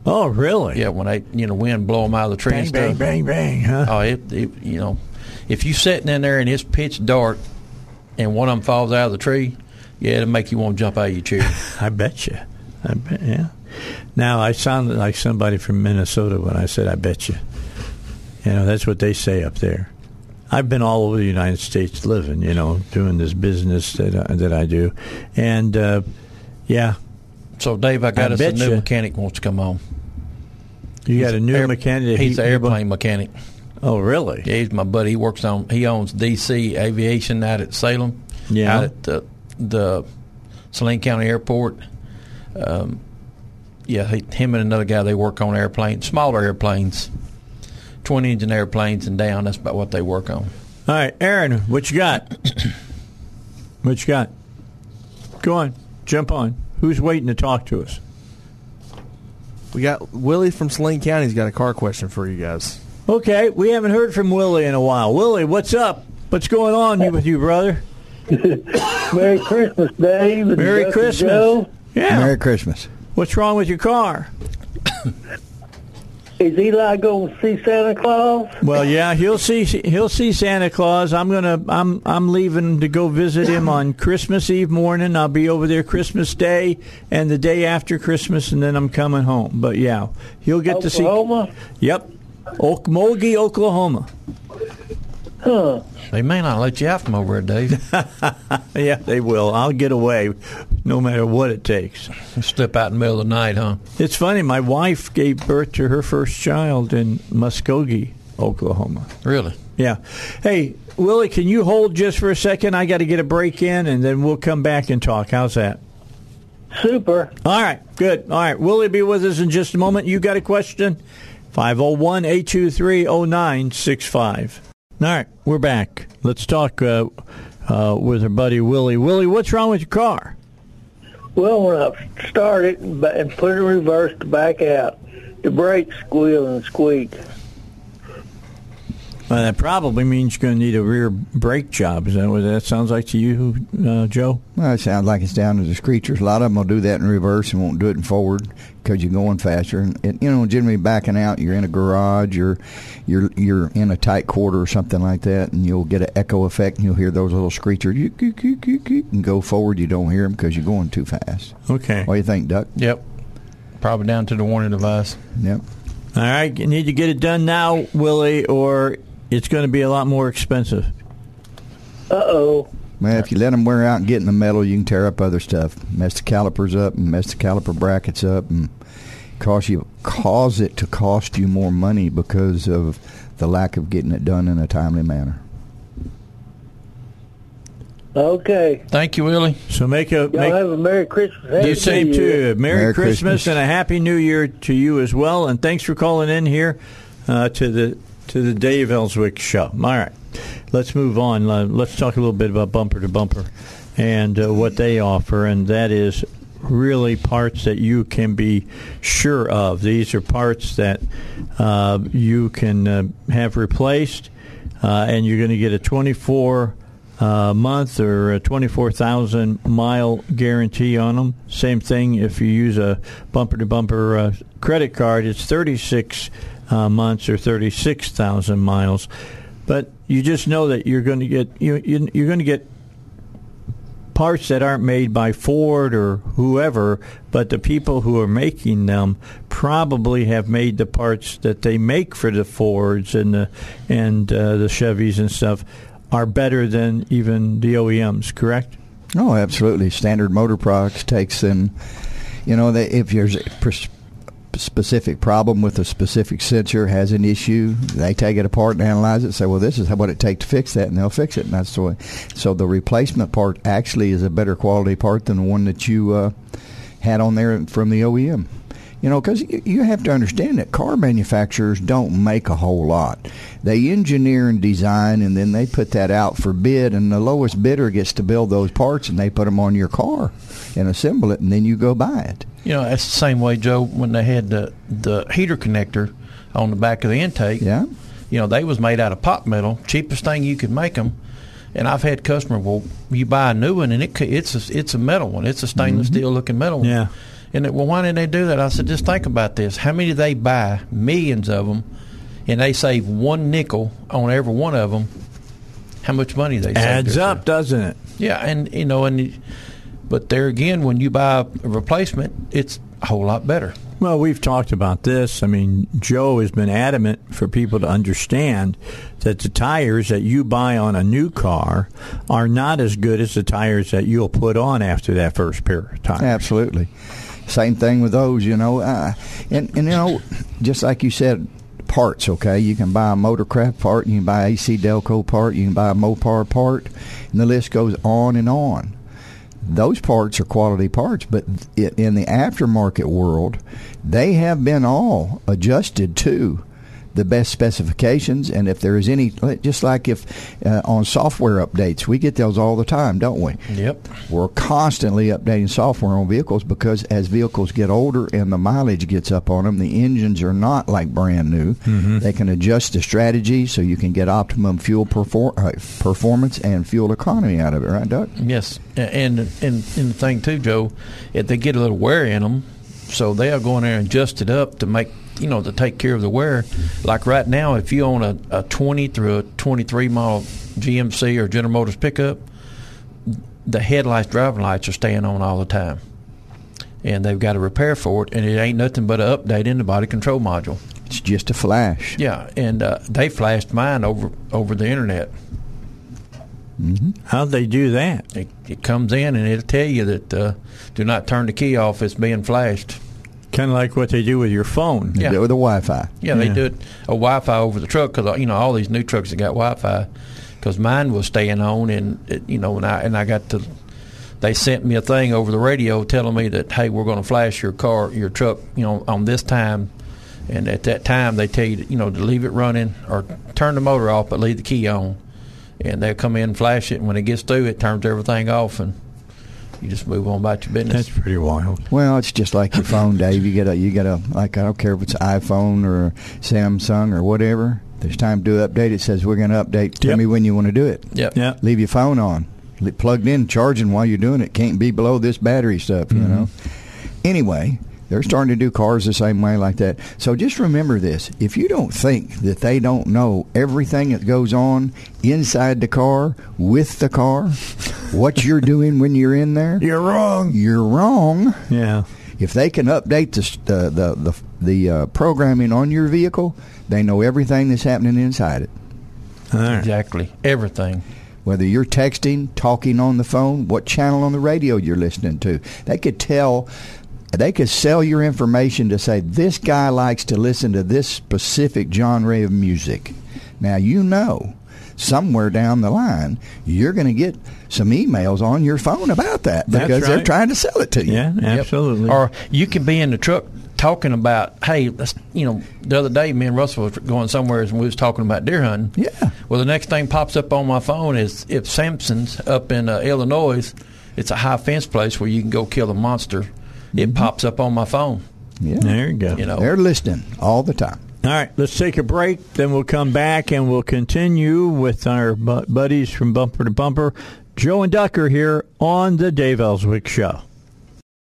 Oh, really? Yeah, when they you know wind blow them out of the tree and Bang, stuff. bang, bang, bang. Huh? Oh, it, it you know, if you sitting in there and it's pitch dark, and one of them falls out of the tree, yeah, it'll make you want to jump out of your chair. I bet you. I bet. Yeah. Now I sounded like somebody from Minnesota when I said "I bet you." You know, that's what they say up there. I've been all over the United States living, you know, doing this business that I, that I do, and uh, yeah, so, Dave, I got I us a new you. mechanic wants to come on. you got a new Air- mechanic. He's he- an airplane mechanic. Oh, really? Yeah, he's my buddy. He works on. He owns DC Aviation out at Salem. Yeah. Out at the the Saline County Airport. Um, yeah, he, him and another guy they work on airplanes, smaller airplanes, twin engine airplanes and down. That's about what they work on. All right, Aaron, what you got? what you got? Go on, jump on. Who's waiting to talk to us? We got Willie from Saline County. He's got a car question for you guys. Okay, we haven't heard from Willie in a while. Willie, what's up? What's going on with you, brother? Merry Christmas, Dave. Merry Duck Christmas. Joe. Yeah. Merry Christmas. What's wrong with your car? Is Eli going to see Santa Claus? Well, yeah, he'll see he'll see Santa Claus. I'm gonna I'm I'm leaving to go visit him on Christmas Eve morning. I'll be over there Christmas Day and the day after Christmas, and then I'm coming home. But yeah, he'll get to see. Oklahoma? Yep, Okmulgee, Oklahoma. Huh. They may not let you out from over there, Dave. Yeah, they will. I'll get away, no matter what it takes. Slip out in the middle of the night, huh? It's funny. My wife gave birth to her first child in Muskogee, Oklahoma. Really? Yeah. Hey, Willie, can you hold just for a second? I got to get a break in, and then we'll come back and talk. How's that? Super. All right, good. All right, Willie, be with us in just a moment. You got a question? 501 823 0965. All right, we're back. Let's talk uh, uh, with our buddy Willie. Willie, what's wrong with your car? Well, when I start it and put it in reverse to back out, the brakes squeal and squeak. Well, that probably means you're going to need a rear brake job. Is that what that sounds like to you, uh, Joe? Well, it sounds like it's down to the screechers. A lot of them will do that in reverse and won't do it in forward because you're going faster. And it, you know, generally backing out, you're in a garage, you're you're you're in a tight quarter or something like that, and you'll get an echo effect, and you'll hear those little screechers. You, and go forward, you don't hear them because you're going too fast. Okay. What do you think, Duck? Yep. Probably down to the warning device. Yep. All right, you need to get it done now, Willie, or it's going to be a lot more expensive. Uh-oh. Well, if you let them wear out and get in the metal, you can tear up other stuff, mess the calipers up, and mess the caliper brackets up, and cause you cause it to cost you more money because of the lack of getting it done in a timely manner. Okay. Thank you, Willie. So make a Y'all make have a Merry Christmas. Happy the same New to you. Merry, Merry Christmas, Christmas. and a Happy New Year to you as well. And thanks for calling in here uh, to the to the Dave Elswick show. All right, let's move on. Uh, let's talk a little bit about bumper to bumper and uh, what they offer, and that is really parts that you can be sure of. These are parts that uh, you can uh, have replaced, uh, and you're going to get a 24 uh, month or a 24,000 mile guarantee on them. Same thing if you use a bumper to bumper credit card, it's 36 uh, months or 36,000 miles. But you just know that you're going to get you, you you're going to get parts that aren't made by Ford or whoever, but the people who are making them probably have made the parts that they make for the Fords and the and uh, the Chevys and stuff are better than even the OEMs. Correct? Oh, absolutely. Standard Motor Products takes in, you know, they, if pers- specific problem with a specific sensor has an issue, they take it apart and analyze it. And Say, well, this is what it takes to fix that, and they'll fix it. And that's the way. So the replacement part actually is a better quality part than the one that you uh, had on there from the OEM. You know, because you have to understand that car manufacturers don't make a whole lot. They engineer and design, and then they put that out for bid, and the lowest bidder gets to build those parts, and they put them on your car and assemble it, and then you go buy it. You know, that's the same way, Joe, when they had the the heater connector on the back of the intake. Yeah. You know, they was made out of pot metal, cheapest thing you could make them. And I've had customers, well, you buy a new one, and it it's a, it's a metal one, it's a stainless mm-hmm. steel looking metal one. Yeah. And it, well, why didn't they do that? I said, just think about this. How many do they buy? Millions of them, and they save one nickel on every one of them. How much money they save Adds up, doesn't it? Yeah, and you know, and but there again, when you buy a replacement, it's a whole lot better. Well, we've talked about this. I mean, Joe has been adamant for people to understand that the tires that you buy on a new car are not as good as the tires that you'll put on after that first pair of tires. Absolutely. Same thing with those, you know. Uh, and, and, you know, just like you said, parts, okay? You can buy a Motorcraft part, you can buy a AC Delco part, you can buy a Mopar part, and the list goes on and on. Those parts are quality parts, but in the aftermarket world, they have been all adjusted to the best specifications, and if there is any, just like if uh, on software updates, we get those all the time, don't we? Yep. We're constantly updating software on vehicles because as vehicles get older and the mileage gets up on them, the engines are not like brand new. They can adjust the strategy so you can get optimum fuel perfor- uh, performance and fuel economy out of it, right, Doug? Yes, and and and the thing too, Joe, if they get a little wear in them, so they are going in there and adjust it up to make you know to take care of the wear. Like right now, if you own a, a 20 through a 23 mile GMC or General Motors pickup, the headlights, driving lights are staying on all the time, and they've got to repair for it, and it ain't nothing but an update in the body control module. It's just a flash. Yeah, and uh, they flashed mine over over the internet. How'd they do that? It, it comes in and it'll tell you that uh, do not turn the key off. It's being flashed. Kind of like what they do with your phone. They Yeah. do it with the Wi-Fi. Yeah, they do it a Wi-Fi over the truck because uh, you know all these new trucks that got Wi-Fi. Because mine was staying on, and it, you know, and I and I got to. They sent me a thing over the radio telling me that hey, we're going to flash your car, your truck, you know, on this time. And at that time, they tell you, that, you know, to leave it running or turn the motor off, but leave the key on. And they'll come in and flash it. And when it gets through, it turns everything off, and you just move on about your business. That's pretty wild. Well, it's just like your phone, Dave. You get a, you get a, like I don't care if it's iPhone or Samsung or whatever. There's time to do an update. It says we're going to update. Tell Yep. me when you want to do it. Yep. Yeah. Leave your phone on, plugged in, charging while you're doing it. Can't be below this battery stuff, you mm-hmm. know. Anyway, they're starting to do cars the same way like that. So just remember this: if you don't think that they don't know everything that goes on inside the car with the car, what you're doing when you're in there, You're wrong. you're wrong. Yeah. If they can update the st- uh, the the, the uh, programming on your vehicle, they know everything that's happening inside it. All right. Exactly. Everything. Whether you're texting, talking on the phone, what channel on the radio you're listening to, they could tell. They could sell your information to say this guy likes to listen to this specific genre of music. Now you know somewhere down the line you're going to get some emails on your phone about that That's because they're trying to sell it to you. Yeah, Yep. absolutely. Or you can be in the truck talking about, hey, let's, you know, the other day me and Russell was going somewhere and we was talking about deer hunting. Yeah. Well, the next thing pops up on my phone is if Sampson's up in uh, Illinois, it's a high fence place where you can go kill a monster. It pops up on my phone. Yeah. there you go. You know. They're listening all the time. All right, let's take a break. Then we'll come back and we'll continue with our bu- buddies from Bumper to Bumper, Joe and Ducker here on the Dave Elswick Show.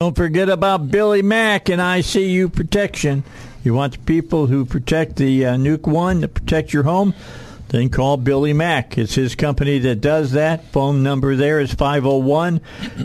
Don't forget about Billy Mack and ICU Protection. You want the people who protect the uh, Nuke One to protect your home? Then call Billy Mack. It's his company that does that. Phone number there is 501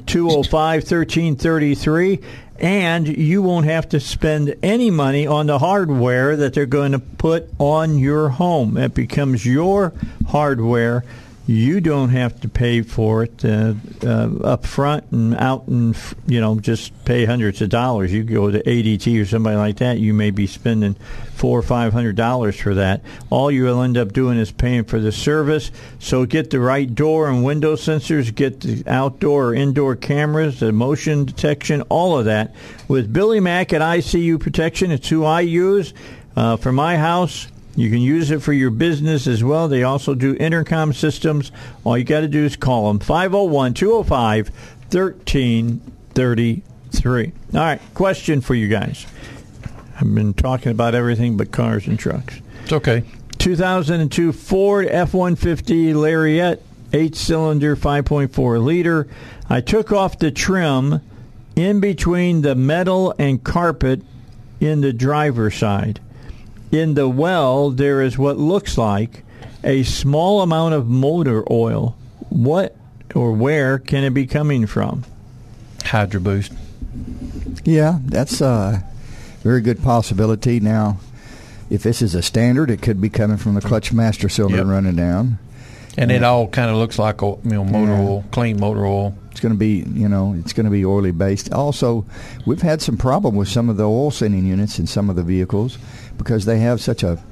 205 1333. And you won't have to spend any money on the hardware that they're going to put on your home. It becomes your hardware. You don't have to pay for it uh, uh, up front and out and you know just pay hundreds of dollars. You go to ADT or somebody like that, you may be spending four or five hundred dollars for that. All you'll end up doing is paying for the service. So get the right door and window sensors, get the outdoor or indoor cameras, the motion detection, all of that with Billy Mack at ICU Protection. It's who I use uh, for my house. You can use it for your business as well. They also do intercom systems. All you got to do is call them 501 205 1333. All right, question for you guys. I've been talking about everything but cars and trucks. It's okay. 2002 Ford F 150 Lariat, 8 cylinder, 5.4 liter. I took off the trim in between the metal and carpet in the driver's side. In the well, there is what looks like a small amount of motor oil. What or where can it be coming from? Hydro Boost. Yeah, that's a very good possibility. Now, if this is a standard, it could be coming from the clutch master cylinder Yep. running down. And it all kind of looks like oh, you know motor Yeah. oil, clean motor oil. It's going to be, you know, it's going to be oily based. Also, we've had some problem with some of the oil sending units in some of the vehicles because they have such a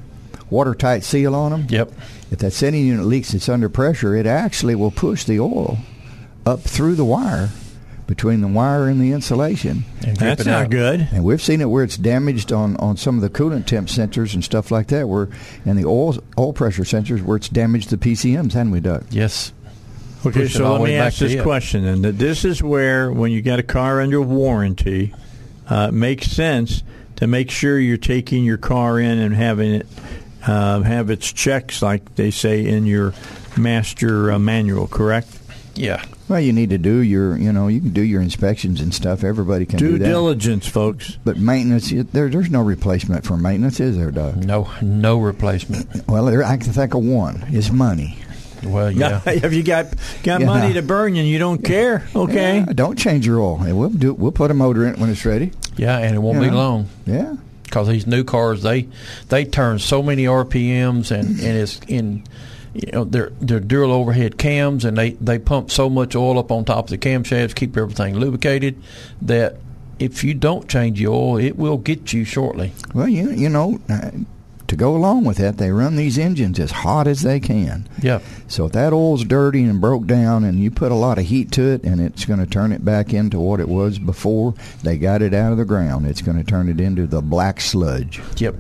watertight seal on them. Yep. If that sending unit leaks, it's under pressure. It actually will push the oil up through the wire between the wire and the insulation. And grip That's it not out. good. And we've seen it where it's damaged on, on some of the coolant temp sensors and stuff like that, where and the oil oil pressure sensors where it's damaged the PCMs, haven't we, Doug? Yes. Okay, Push so let me ask this question, and that this is where, when you got a car under warranty, uh, it makes sense to make sure you're taking your car in and having it uh, have its checks, like they say in your master uh, manual. Correct? Yeah. Well, you need to do your, you know, you can do your inspections and stuff. Everybody can do that. Due that. diligence, folks. But maintenance, you- there, there's no replacement for maintenance, is there, Doug? No. No replacement. Well, there, I can think of one. It's money. Well, yeah. if you got got Yeah. money to burn and you don't care, okay. Yeah, don't change your oil. We'll do. We'll put a motor in it when it's ready. Yeah, and it won't You be know. long. Yeah. because these new cars they they turn so many RPMs and mm-hmm. and it's in you know they're they're dual overhead cams and they they pump so much oil up on top of the camshafts keep everything lubricated that if you don't change the oil it will get you shortly. Well, you you know, to go along with that, they run these engines as hot as they can. Yeah, So if that oil's dirty and broke down, and you put a lot of heat to it, and it's going to turn it back into what it was before they got it out of the ground, it's going to turn it into the black sludge. yep,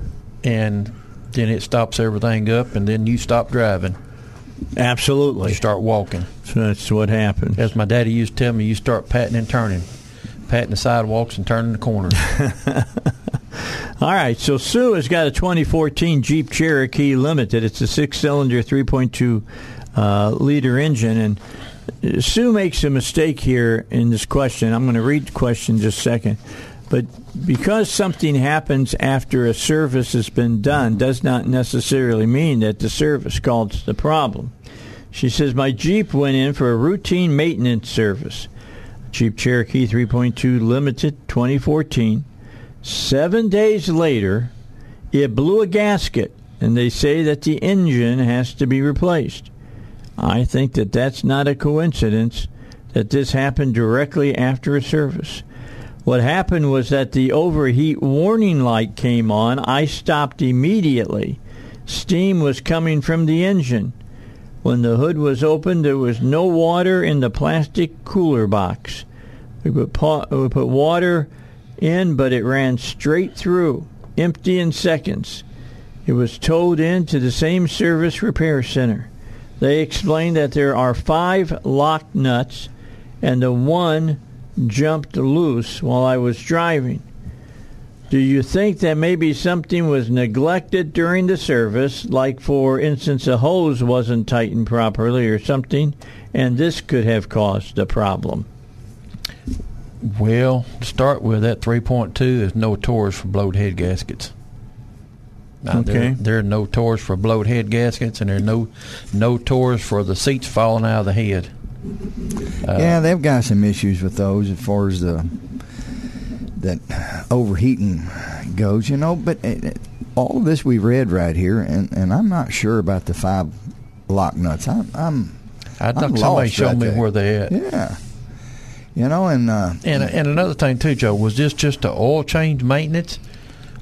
and then it stops everything up and then you stop driving. Absolutely. You start walking. So that's what happens. As my daddy used to tell me, you start patting and turning, patting the sidewalks and turning the corners. All right, so Sue has got a 2014 Jeep Cherokee Limited. It's a six-cylinder, 3.2 uh, liter engine, and Sue makes a mistake here in this question. I'm going to read the question just a second, but because something happens after a service has been done, does not necessarily mean that the service caused the problem. She says my Jeep went in for a routine maintenance service. Jeep Cherokee 3.2 Limited 2014. Seven days later, it blew a gasket, and they say that the engine has to be replaced. I think that that's not a coincidence that this happened directly after a service. What happened was that the overheat warning light came on. I stopped immediately. Steam was coming from the engine. When the hood was opened, there was no water in the plastic cooler box. We put, we put water in, but it ran straight through, empty in seconds. It was towed in to the same service repair center. They explained that there are five lock nuts, and the one jumped loose while I was driving. Do you think that maybe something was neglected during the service, like for instance a hose wasn't tightened properly or something, and this could have caused the problem? Well, to start with, that 3.2 is notorious for blowed head gaskets. Now, Okay. There, there are notorious for blowed head gaskets, and there are no notorious for the seats falling out of the head. Uh, yeah, they've got some issues with those as far as the that overheating goes, you know. But it, it, all of this we read right here, and, and I'm not sure about the five lock nuts. I'm, I'm I'd I'm somebody lost show right me there. where they at. yeah, you know, and uh, And and another thing too, Joe, was this just a oil change maintenance,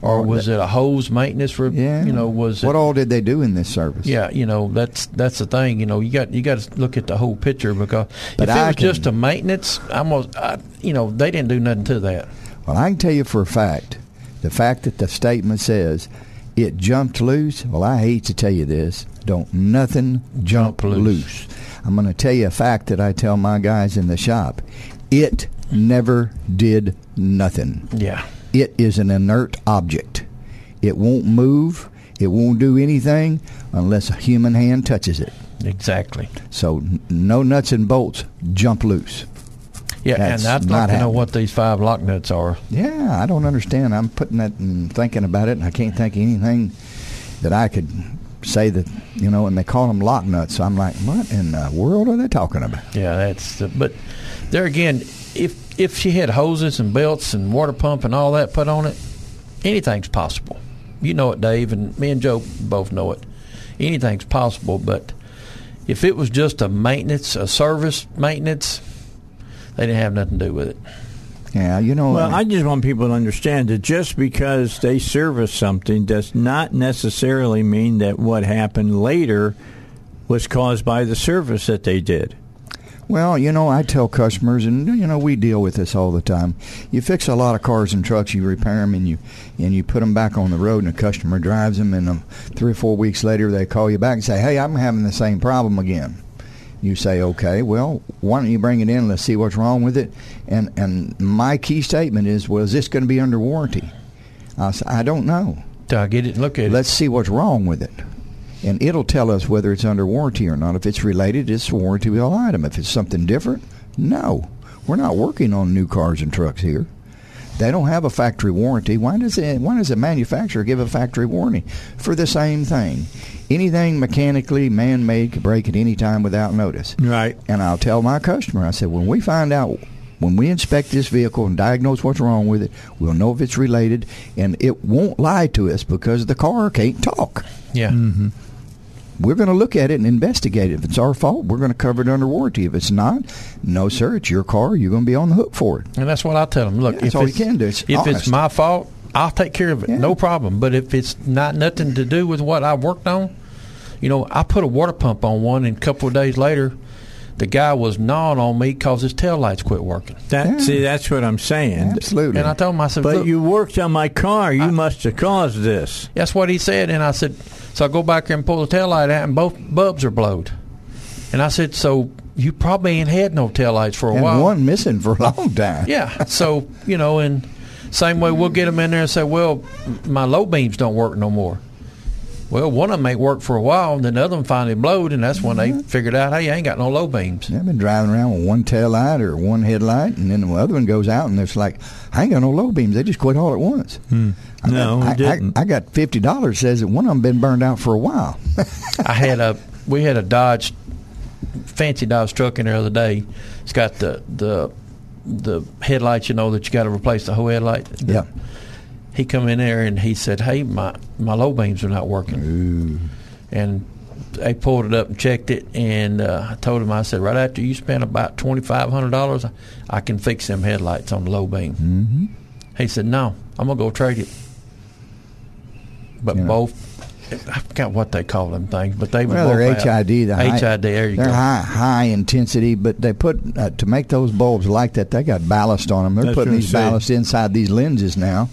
or was it a hose maintenance for? yeah, you know, was what it, all did they do in this service? Yeah, you know that's that's the thing. You know, you got you got to look at the whole picture because But if it I was can- just a maintenance, I'm gonna, I, you know, they didn't do nothing to that. Well, I can tell you for a fact, the fact that the statement says it jumped loose. Well, I hate to tell you this, don't nothing jump, Jump loose. loose. I'm going to tell you a fact that I tell my guys in the shop. It never did nothing. Yeah, It is an inert object. It won't move. It won't do anything unless a human hand touches it. exactly. So no nuts and bolts jump loose. Yeah, That's and I'd not like to know what these five lock nuts are. Yeah, I don't understand. I'm putting that and thinking about it, and I can't think of anything that I could say that you know. And they call them lock nuts. So I'm like, what in the world are they talking about? Yeah, that's. The, but there again, if if she had hoses and belts and water pump and all that put on it, anything's possible. You know it, Dave, and me and Joe both know it. Anything's possible, but if it was just a maintenance, a service maintenance, they didn't have nothing to do with it. Yeah, you know. Well, uh, I just want people to understand that just because they service something does not necessarily mean that what happened later was caused by the service that they did. Well, you know, I tell customers, and you know, we deal with this all the time. You fix a lot of cars and trucks, you repair them, and you and you put them back on the road, and a customer drives them, and um, three or four weeks later, they call you back and say, "Hey, I'm having the same problem again." You say, "Okay, well, why don't you bring it in? Let's see what's wrong with it." And and my key statement is, "Well, is this going to be under warranty?" I say, "I don't know. I get it look at it. Let's see what's wrong with it." And it'll tell us whether it's under warranty or not. If it's related, it's a warrantyable item. If it's something different, no. We're not working on new cars and trucks here. They don't have a factory warranty. Why does it, why does a manufacturer give a factory warranty for the same thing? Anything mechanically man-made could break at any time without notice. Right. And I'll tell my customer, I said, when we find out, when we inspect this vehicle and diagnose what's wrong with it, we'll know if it's related, and it won't lie to us because the car can't talk. yeah. Mm-hmm. We're going to look at it and investigate it. If it's our fault, we're going to cover it under warranty. If it's not, no, sir, it's your car. You're going to be on the hook for it. And that's what I tell them. Look, Yeah, that's if all you can do. It's if honest. it's my fault, I'll take care of it. Yeah. No problem. But if it's not nothing to do with what I worked on, you know, I put a water pump on one, and a couple of days later, the guy was gnawing on me because his tail lights quit working. That Yeah. see, that's what I'm saying. Absolutely. And I told him, I said, But you worked on my car. You must have caused this. That's what he said. And I said, so I go back there and pull the tail light out, and both bulbs are blowed. And I said, so you probably ain't had no tail lights for a and while. one missing for a long time. Yeah. So you know, and same way we'll get them in there and say, well, my low beams don't work no more. Well, one of them ain't worked for a while, and then the other one finally blowed, and that's when they mm-hmm. figured out, hey, I ain't got no low beams. I've been driving around with one tail light or one headlight, and then the other one goes out, and it's like, I ain't got no low beams. They just quit all at once. Hmm. I No, got, I, didn't. I, I got fifty dollars. Says that one of them been burned out for a while. I had a we had a Dodge, fancy Dodge truck in there the other day. It's got the the the headlights, you know, that you got to replace the whole headlight. yeah. he come in there and he said, "Hey, my my low beams are not working." Ooh. And they pulled it up and checked it, and uh, I told him, I said, right after you spend about twenty five hundred dollars, I can fix them headlights on the low beam. Mm-hmm. He said, "No, I'm gonna go trade it." But You know. both, I forgot what they call them things, but they were Well, they're both out. HID. The high, HID. There you they're go. high high intensity, but they put uh, to make those bulbs like that. They got ballast on them. They're That's putting these saying. ballast inside these lenses now,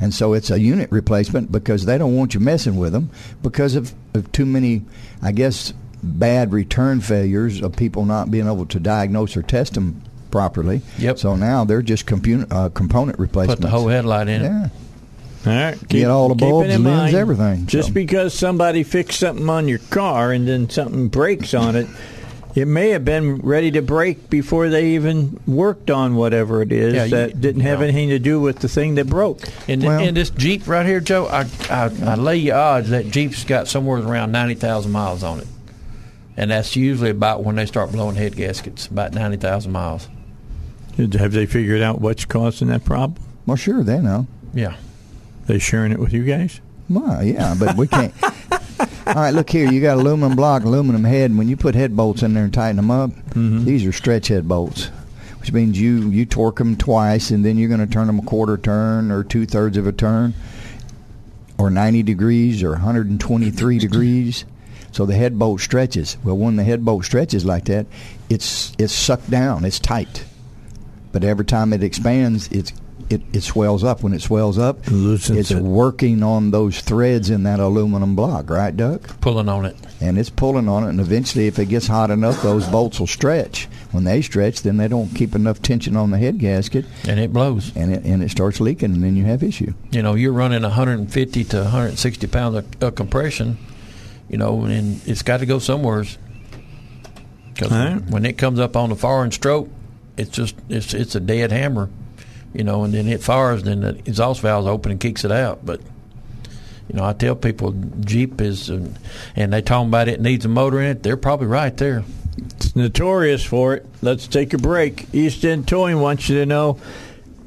and so it's a unit replacement because they don't want you messing with them because of, of too many, I guess, bad return failures of people not being able to diagnose or test them properly. Yep. So now they're just compu- uh, component replacements. Put the whole headlight in it. Yeah. All right. Get all the keep bulbs, in lens, mind. everything, Just so. because somebody fixed something on your car and then something breaks on it, it may have been ready to break before they even worked on whatever it is Yeah, you- that didn't have know. anything to do with the thing that broke. And, Well- and this Jeep right here, Joe, I, I, I lay you odds that Jeep's got somewhere around 90,000 miles on it. And that's usually about when they start blowing head gaskets, about 90,000 miles. Have they figured out what's causing that problem? Well, sure, they know. Yeah. They sharing it with you guys? Well, yeah, but we can't. All right, look here. You got aluminum block, aluminum head. When you put head bolts in there and tighten them up, mm-hmm. these are stretch head bolts, which means you you torque them twice, and then you're going to turn them a quarter turn or two thirds of a turn, or 90 degrees or 123 degrees. So the head bolt stretches. Well, when the head bolt stretches like that, it's it's sucked down. It's tight. But every time it expands, it's it, it swells up. When it swells up, loosens it's it. working on those threads in that aluminum block, right, Duck? Pulling on it. And it's pulling on it, and eventually, if it gets hot enough, those bolts will stretch. When they stretch, then they don't keep enough tension on the head gasket, And it blows. and it and it starts leaking, and then you have issue. You know, you're running 150 to 160 pounds of, of compression, you know, and it's got to go somewhere. Because All right. when it comes up on the foreign stroke, it's just it's it's a dead hammer, you know, and then it fires, then the exhaust valve's open and kicks it out. But you know, I tell people Jeep is, uh, and they talking about it needs a motor in it. They're probably right there. It's notorious for it. Let's take a break. East End Towing wants you to know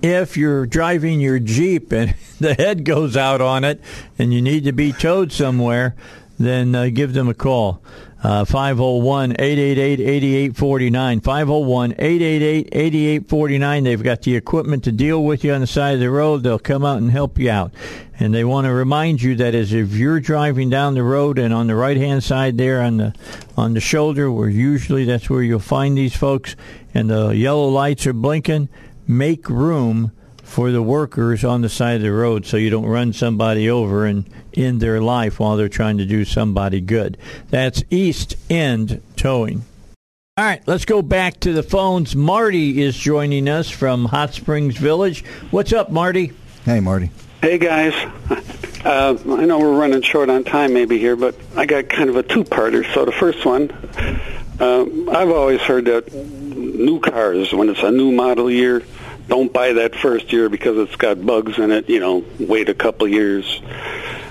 if you're driving your Jeep and the head goes out on it and you need to be towed somewhere, then uh, give them a call. Uh, 501 888 8849. 501 888 8849. They've got the equipment to deal with you on the side of the road. They'll come out and help you out. And they want to remind you that as if you're driving down the road and on the right hand side there on the on the shoulder, where usually that's where you'll find these folks, and the yellow lights are blinking, make room for the workers on the side of the road so you don't run somebody over and end their life while they're trying to do somebody good. That's East End Towing. All right, let's go back to the phones. Marty is joining us from Hot Springs Village. What's up, Marty? Hey, Marty. Hey guys, uh, I know we're running short on time maybe here, but I got kind of a two-parter. So the first one, um, I've always heard that new cars, when it's a new model year, don't buy that first year because it's got bugs in it. You know, wait a couple years.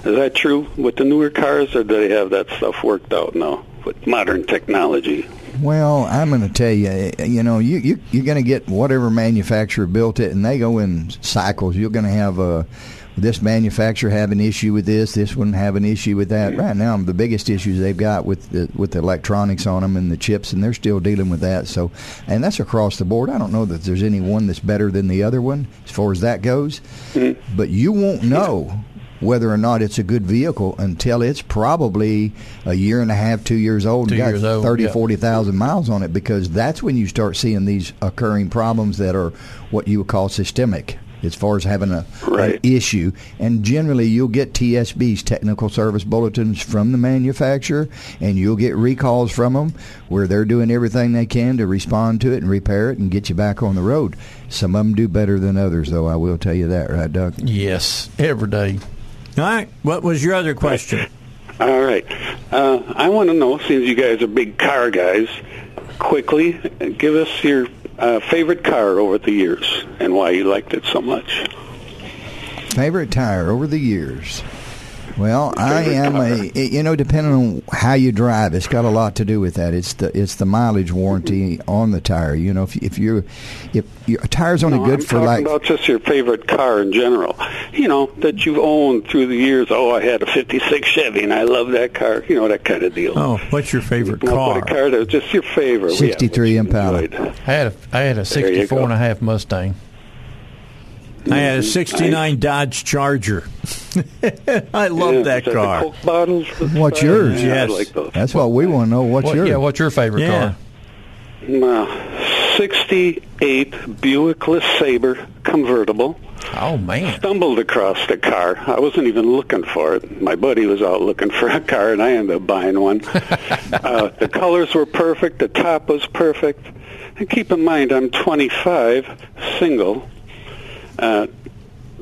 Is that true with the newer cars, or do they have that stuff worked out now with modern technology? Well, I'm going to tell you, you know, you, you you're going to get whatever manufacturer built it, and they go in cycles. You're going to have a this manufacturer have an issue with this, this one have an issue with that. Right now, the biggest issues they've got with the, with the electronics on them and the chips, and they're still dealing with that. So, and that's across the board. I don't know that there's any one that's better than the other one as far as that goes. Mm-hmm. But you won't know whether or not it's a good vehicle until it's probably a year and a half, two years old, two and got years old, 30, yeah. 40,000 miles on it because that's when you start seeing these occurring problems that are what you would call systemic as far as having a, right. an issue. And generally, you'll get TSBs, technical service bulletins, from the manufacturer, and you'll get recalls from them where they're doing everything they can to respond to it and repair it and get you back on the road. Some of them do better than others, though. I will tell you that, right, Doug? Yes, every day. All right. What was your other question? All right. Uh, I want to know, since you guys are big car guys, quickly give us your uh, favorite car over the years and why you liked it so much. Favorite tire over the years. Well, I am car. a you know depending on how you drive, it's got a lot to do with that. It's the it's the mileage warranty on the tire. You know, if if you're if your tire's only No, good I'm for talking like about just your favorite car in general. You know that you've owned through the years. Oh, I had a '56 Chevy, and I love that car. You know that kind of deal. Oh, what's your favorite No, car? but a car that was just your favorite. 63 what you Impala. enjoyed. I had a I had a There 64 and a half Mustang. I had a 69 Dodge Charger. I love Yeah, that is the car. Coke bottles. What's fire? yours? Yeah, Yes. I like those. that's what we want to know. What's What, yours? yeah, what's your favorite Yeah. car? Uh, 68 Buick LeSabre convertible. Oh man, Stumbled across the car. I wasn't even looking for it. My buddy was out looking for a car, and I ended up buying one. uh, the colors were perfect. The top was perfect. And keep in mind, I'm 25, single. Uh,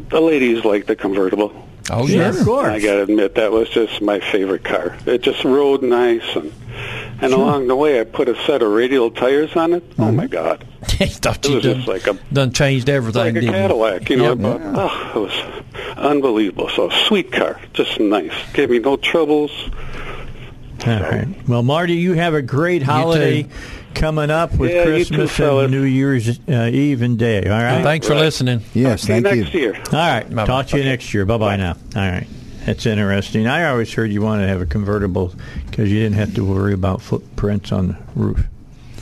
the ladies like the convertible. oh Yeah, yeah, of course. I got to admit that was just my favorite car. It just rode nice, and and along the way I put a set of radial tires on it. Oh my God, it was done, just like a done changed everything. like a didn't you? Cadillac. You know, Yep. I bought, oh, it was unbelievable. So sweet car, just nice. Gave me no troubles. All right. Well, Marty, you have a great holiday too. Coming up with Yeah, you too, Christmas fellas. and New Year's uh, Eve and day. All right. Thanks for Right. listening. yes, See you thank you. next year. All right. Bye-bye. Talk to you next year. Bye bye now. All right. That's interesting. I always heard you wanted to have a convertible because you didn't have to worry about footprints on the roof.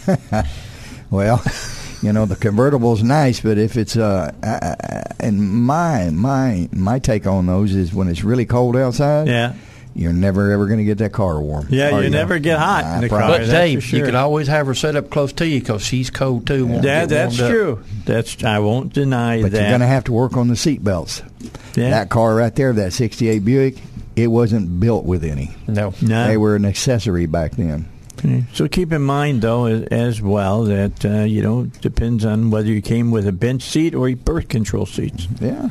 Well, you know the convertible's nice, but if it's uh, I, I, and my my my take on those is when it's really cold outside. Yeah. You're never ever going to get that car warm. Yeah, Are you never get hot I in the promise. car. But Dave, sure. you can always have her set up close to you because she's cold too. won't Yeah, get that's warmed up. true. That's I won't deny that. But that. you're going to have to work on the seat belts. Yeah. That car right there, that 68 Buick, it wasn't built with any. No, No. They were an accessory back then. So keep in mind, though, as, as well, that uh, you know depends on whether you came with a bench seat or a birth control seats. Yeah.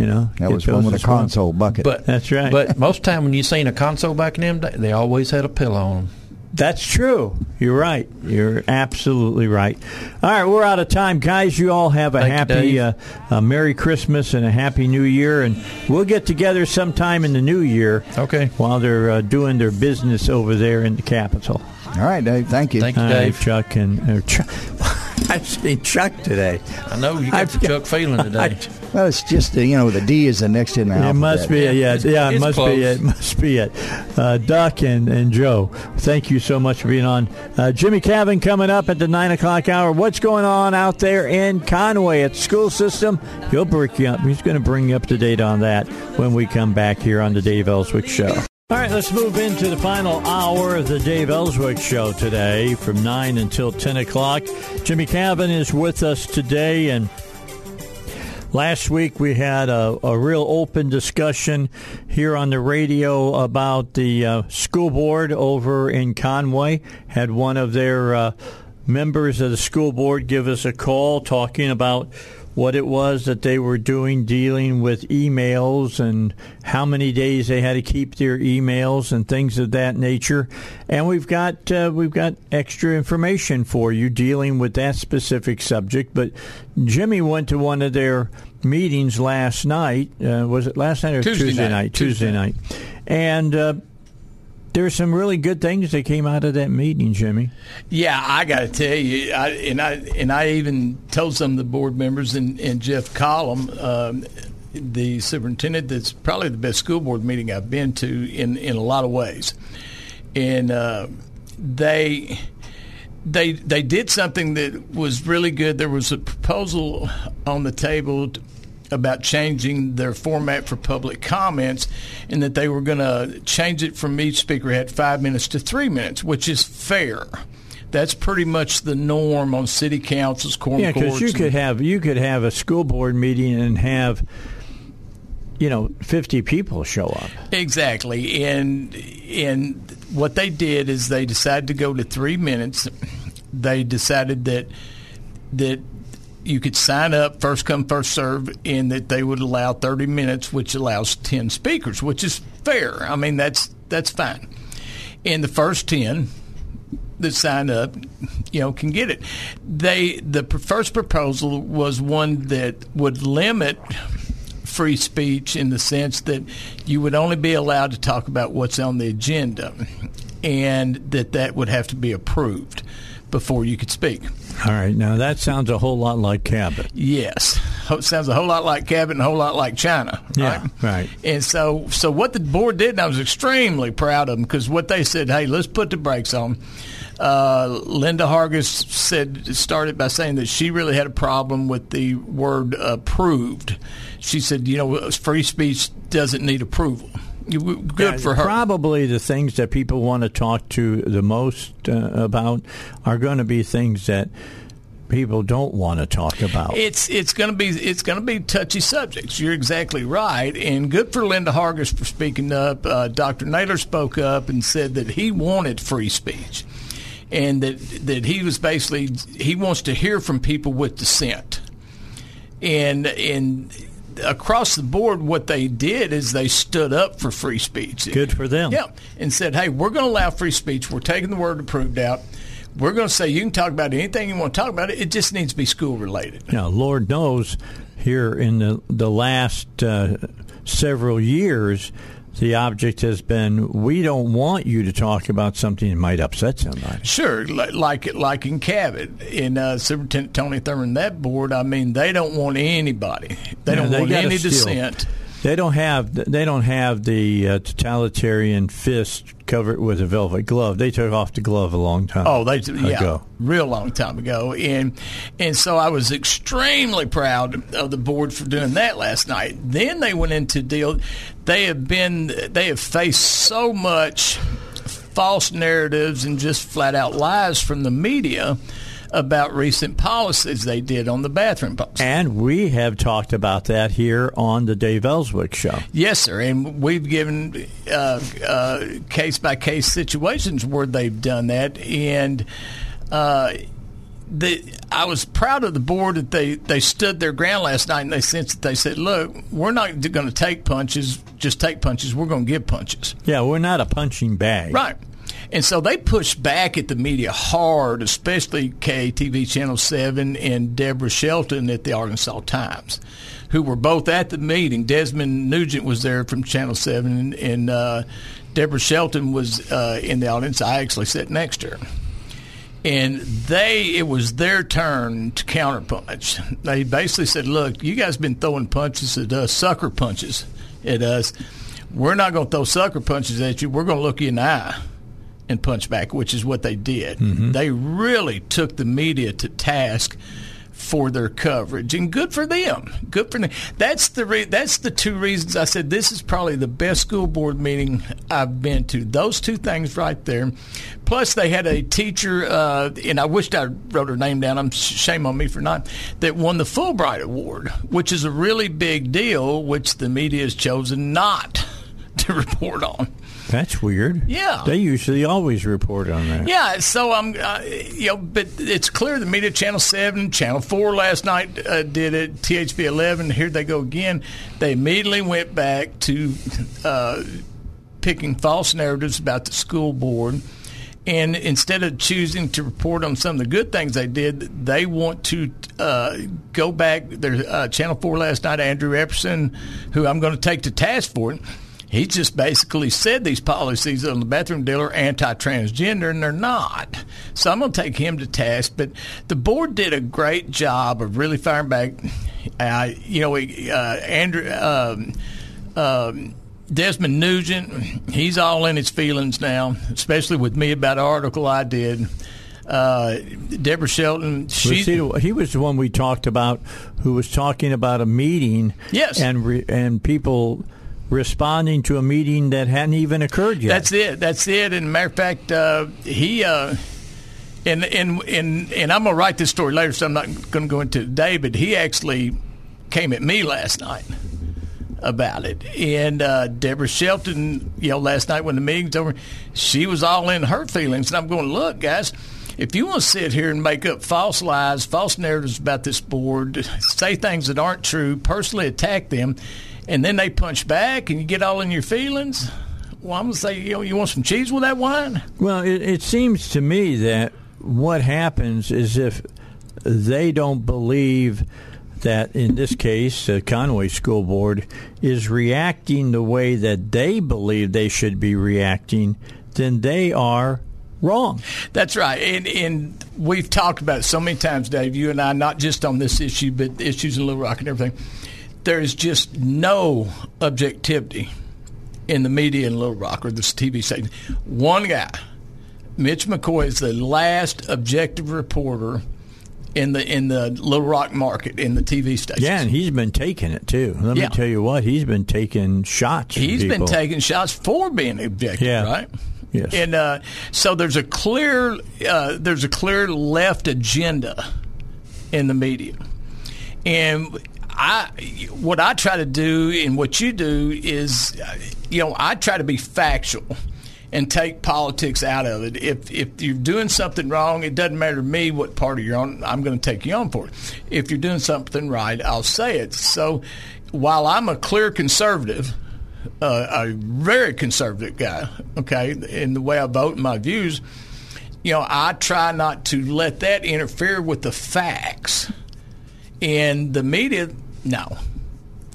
You know, That was one with a console bucket. but That's right. But most time when you seen a console back in them, they always had a pillow on them. That's true. You're right. You're absolutely right. All right, we're out of time, guys. You all have a Thank happy, Dave. uh, uh, Merry Christmas and a Happy New Year, and we'll get together sometime in the New Year. Okay. While they're uh, doing their business over there in the Capitol. All right, Dave. Thank you. Thank you, All right, Dave. Chuck and uh, Chuck. I'm saying Chuck today. I know you got I've the got- Chuck feeling today. I- Well, it's just the, you know the D is the next in the It alphabet. must be it. Yeah, yeah. It it's must close. be it. It Must be it. Uh, Duck and, and Joe, thank you so much for being on. Uh, Jimmy Cavin coming up at the nine o'clock hour. What's going on out there in Conway at the school system? He'll bring you up. He's going to bring you up to date on that when we come back here on the Dave Elswick Show. All right, let's move into the final hour of the Dave Elswick Show today from 9 until 10 o'clock. Jimmy Cavin is with us today, and last week we had a, a real open discussion here on the radio about the uh, school board over in Conway. Had one of their uh, members of the school board give us a call talking about what it was that they were doing dealing with emails and how many days they had to keep their emails and things of that nature. And we've got uh, we've got extra information for you dealing with that specific subject. But Jimmy went to one of their meetings last night. Uh, was it last night or Tuesday night? night. Tuesday Tuesday. night. And uh, there's some really good things that came out of that meeting, Jimmy. Yeah, I got to tell you, I, and I and I even told some of the board members and, and Jeff Collum, um, the superintendent, that's probably the best school board meeting I've been to in in a lot of ways, and uh, they. They they did something that was really good. There was a proposal on the table about changing their format for public comments, and that they were going to change it from each speaker had five minutes to three minutes, which is fair. That's pretty much the norm on city councils, Yeah, because you and- could have you could have a school board meeting and have you know fifty people show up. Exactly, and and what they did is they decided to go to three minutes. They decided that that you could sign up first come first serve, in that they would allow thirty minutes, which allows ten speakers, which is fair. I mean that's that's fine. And the first ten that sign up, you know, can get it. They the first proposal was one that would limit free speech in the sense that you would only be allowed to talk about what's on the agenda, and that that would have to be approved before you could speak. All right, now that sounds a whole lot like Cabot. Yes, sounds a whole lot like Cabot and a whole lot like China. Yeah, right? right. And so, so what the board did, and I was extremely proud of them because what they said, hey, let's put the brakes on. Uh, Linda Hargis said started by saying that she really had a problem with the word approved. She said, you know, free speech doesn't need approval. Good Yeah, for her. Probably the things that people want to talk to the most uh, about are going to be things that people don't want to talk about. It's it's going to be it's going to be touchy subjects. You're exactly right, and good for Linda Hargis for speaking up. Uh, Dr. Naylor spoke up and said that he wanted free speech, and that that he was basically he wants to hear from people with dissent, and and across the board, what they did is they stood up for free speech. Good for them. Yeah, and said, "Hey, we're going to allow free speech. We're taking the word approved out. We're going to say you can talk about anything you want to talk about. It, it just needs to be school related." Now, Lord knows, here in the the last uh, several years, the object has been we don't want you to talk about something that might upset somebody. Sure, li- like like in Cabot, in uh, Superintendent Tony Thurman, that board. I mean, they don't want anybody. They Yeah, don't want any dissent. They don't have they don't have the uh, totalitarian fist covered with a velvet glove. They took off the glove a long time. Oh, they yeah, ago. real long time ago, and and so I was extremely proud of the board for doing that last night. Then they went into deal. They have been they have faced so much false narratives and just flat out lies from the media about recent policies they did on the bathroom policy. And we have talked about that here on the Dave Elswick show. Yes, sir. And we've given case by case situations where they've done that, and uh, the I was proud of the board that they they stood their ground last night, and they sensed that they said, "Look, we're not going to take punches, just take punches. We're going to give punches." Yeah, we're not a punching bag. Right. And so they pushed back at the media hard, especially KATV Channel 7 and Deborah Shelton at the Arkansas Times, who were both at the meeting. Desmond Nugent was there from Channel 7, and, uh, Deborah Shelton was uh, in the audience. I actually sat next to her. and they it was their turn to counterpunch. They basically said, "Look, you guys been throwing punches at us, sucker punches at us. We're not going to throw sucker punches at you. We're going to look you in the eye." And punch back, which is what they did. They really took the media to task for their coverage, and good for them. Good for them. That's the re- that's the two reasons I said this is probably the best school board meeting I've been to. Those two things right there. Plus, they had a teacher, uh, and I wished I wrote her name down. I'm shame on me for not that won the Fulbright Award, which is a really big deal, which the media has chosen not to report on. That's weird. Yeah. They usually always report on that. Yeah, so I'm, uh, you know, but it's clear the media channel seven, channel four last night uh, did it. THV eleven, here they go again. They immediately went back to uh, picking false narratives about the school board. And instead of choosing to report on some of the good things they did, they want to uh, go back. Their uh, Channel 4 last night, Andrew Epperson, who I'm going to take to task for it, he just basically said these policies on the bathroom deal are anti-transgender, and they're not. So I'm going to take him to task. But the board did a great job of really firing back. Uh, you know, uh, Andrew. Um, um, Desmond Nugent, he's all in his feelings now, especially with me about an article I did. Uh, Deborah Shelton, she, he, he was the one we talked about who was talking about a meeting. Yes. And re, and people responding to a meeting that hadn't even occurred yet. That's it. That's it. And matter of fact, uh, he uh, and and and and I'm gonna write this story later, so I'm not to go into today. But he actually came at me last night about it. And uh, Deborah Shelton, you know, last night when the meeting's over, she was all in her feelings. And I'm going, look, guys, if you want to sit here and make up false lies, false narratives about this board, say things that aren't true, personally attack them, and then they punch back and you get all in your feelings, well, I'm going to say, you know, you want some cheese with that wine? Well, it, it seems to me that what happens is if they don't believe that, in this case, the Conway School Board is reacting the way that they believe they should be reacting, then they are wrong. That's right. And, and we've talked about it so many times, Dave, you and I, not just on this issue, but issues in Little Rock and everything. There is just no objectivity in the media in Little Rock or this TV station. One guy, Mitch McCoy, is the last objective reporter in the in the Little Rock market in the TV station. Yeah, and he's been taking it too. Let Yeah. me tell you what, he's been taking shots. He's been taking shots for being objective, Yeah. right? Yes. And uh, so there's a clear uh, there's a clear left agenda in the media, and I what I try to do and what you do is, you know, I try to be factual and take politics out of it. If if you're doing something wrong, it doesn't matter to me what party you're on. I'm going to take you on for it. If you're doing something right, I'll say it. So while I'm a clear conservative, uh, a very conservative guy, okay, in the way I vote and my views, you know, I try not to let that interfere with the facts. And the media, no.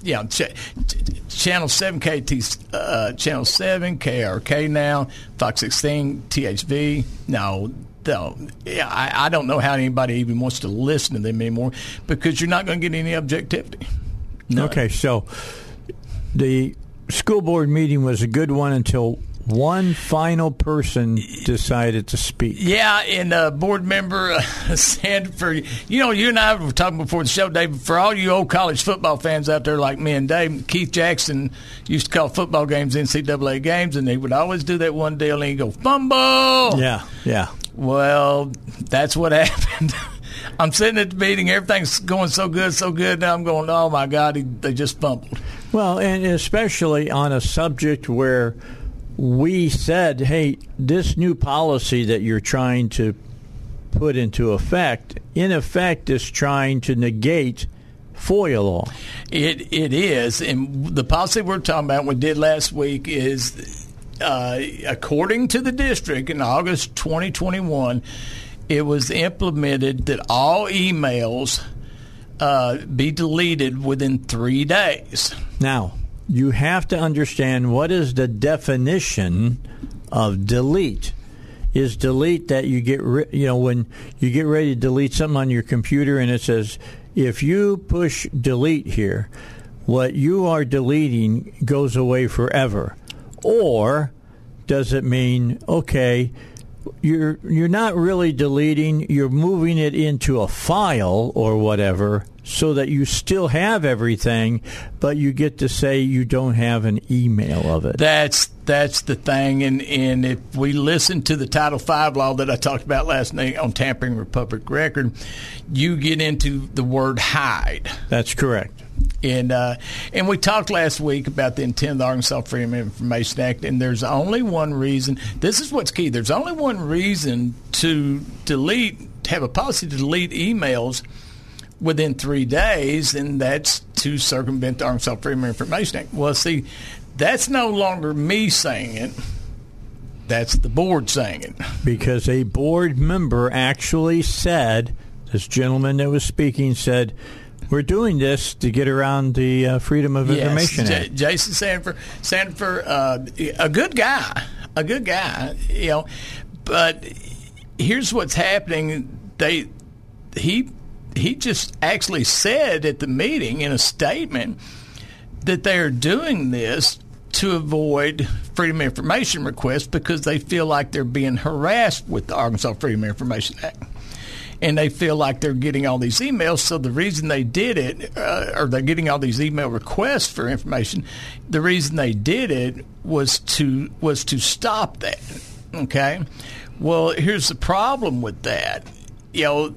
Yeah, ch- ch- Channel 7, KT, uh, Channel 7, KARK now, Fox 16, THV, no. No, yeah, I, I don't know how anybody even wants to listen to them anymore because you're not going to get any objectivity. None. Okay, so the school board meeting was a good one until one final person decided to speak. Yeah, and uh, board member uh, Sanford, you know, you and I were talking before the show, Dave. For all you old college football fans out there like me and Dave, Keith Jackson used to call football games NCAA games, and he would always do that one deal, and he'd go fumble. Yeah, yeah. Well, that's what happened. I'm sitting at the meeting, everything's going so good, so good. Now I'm going, oh my God, he, they just fumbled. Well, and especially on a subject where we said, hey, this new policy that you're trying to put into effect, in effect, is trying to negate FOIA law. It it is, and the policy we're talking about, we did last week, is uh, according to the district in August 2021, it was implemented that all emails uh, be deleted within three days. Now, you have to understand what is the definition of delete. is delete that you get you know when you get ready to delete something on your computer and it says if you push delete here, what you are deleting goes away forever, or does it mean okay? You're you're not really deleting. You're moving it into a file or whatever, so that you still have everything, but you get to say you don't have an email of it. That's that's the thing, and and if we listen to the Title V law that I talked about last night on tampering with public record, you get into the word hide. That's correct. And uh, and we talked last week about the intent of the Arkansas Freedom of Information Act, and there's only one reason. This is what's key. There's only one reason to delete, to have a policy to delete emails within three days, and that's to circumvent the Arkansas Freedom of Information Act. Well, see, that's no longer me saying it. That's the board saying it. Because a board member actually said, this gentleman that was speaking said, we're doing this to get around the uh, Freedom of Information yes, Act. J- Jason Sanford, Sanford, uh, a good guy, a good guy, you know. But here's what's happening: they he he just actually said at the meeting in a statement that they are doing this to avoid Freedom of Information requests because they feel like they're being harassed with the Arkansas Freedom of Information Act and they feel like they're getting all these emails. So the reason they did it, uh, or they're getting all these email requests for information, the reason they did it was to was to stop that. Okay. Well, here's the problem with that. You know.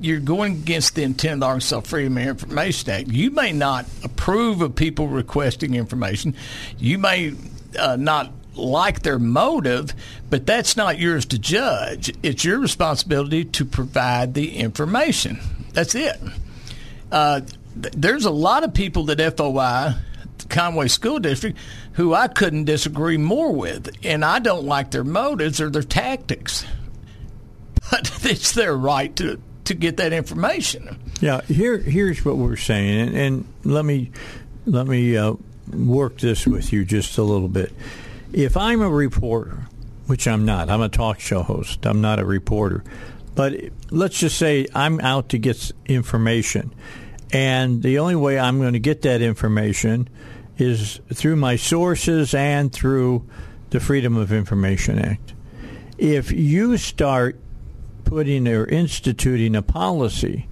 You're going against the intent of the Arkansas Freedom of Information Act. You may not approve of people requesting information. You may uh, not like their motive, but that's not yours to judge. It's your responsibility to provide the information. That's it. Uh, th- there's a lot of people that FOI, Conway School District, who I couldn't disagree more with, and I don't like their motives or their tactics. But it's their right to, to get that information. Yeah, here here's what we're saying, and, and let me let me uh, work this with you just a little bit if I'm a reporter, which I'm not, I'm a talk show host, I'm not a reporter, but let's just say I'm out to get information, and the only way I'm going to get that information is through my sources and through the Freedom of Information Act. If you start putting or instituting a policy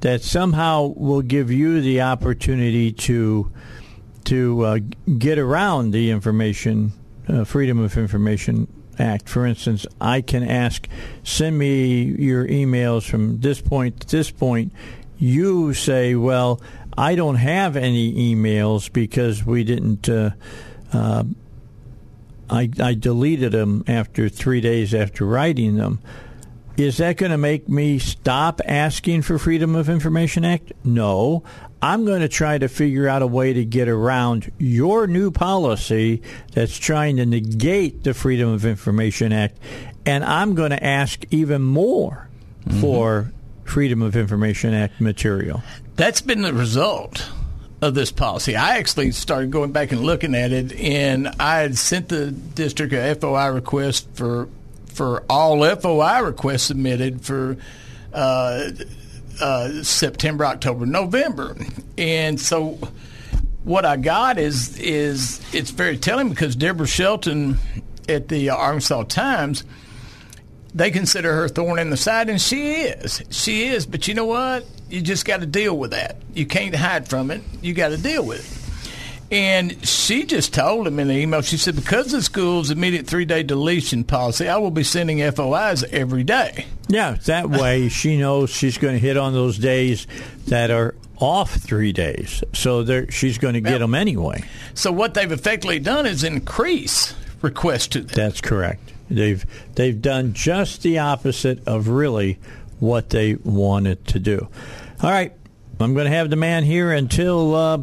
that somehow will give you the opportunity to to uh, get around the information uh, Freedom of Information Act. For instance, I can ask, send me your emails from this point to this point. You say, well, I don't have any emails because we didn't. Uh, uh, I, I deleted them after three days after writing them. Is that going to make me stop asking for Freedom of Information Act? No. I'm going to try to figure out a way to get around your new policy that's trying to negate the Freedom of Information Act, and I'm going to ask even more mm-hmm. for Freedom of Information Act material. That's been the result of this policy. I actually started going back and looking at it, and I had sent the district a FOI request for for all FOI requests submitted for. Uh, uh, September, October, November, and so what I got is is it's very telling because Deborah Shelton at the Arkansas Times they consider her thorn in the side, and she is. She is. But you know what? You just got to deal with that. You can't hide from it. You got to deal with it. And she just told him in the email, she said, because of the school's immediate three day deletion policy, I will be sending FOIs every day. Yeah, that way she knows she's going to hit on those days that are off three days. So she's going to get them anyway. So what they've effectively done is increase requests to them. That's correct. They've they've done just the opposite of really what they wanted to do. All right, I'm going to have the man here until uh,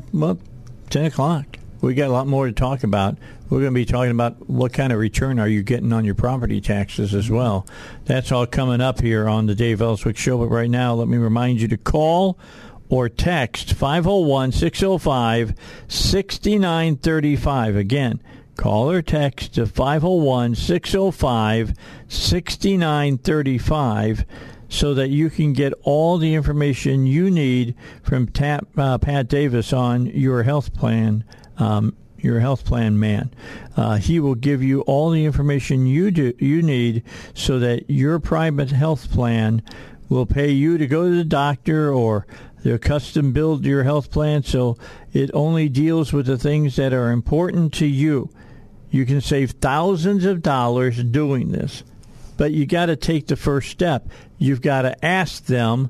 10 o'clock. We got a lot more to talk about. We're going to be talking about what kind of return are you getting on your property taxes as well. That's all coming up here on the Dave Elswick Show. But right now, let me remind you to call or text 501 605 6935. Again, Call or text to 501 605 6935 so that you can get all the information you need from Tap, uh, Pat Davis on your health plan. Um, your health plan man. Uh, he will give you all the information you do you need so that your private health plan will pay you to go to the doctor or they're custom build your health plan so it only deals with the things that are important to you. You can save thousands of dollars doing this. But you got to take the first step. You've got to ask them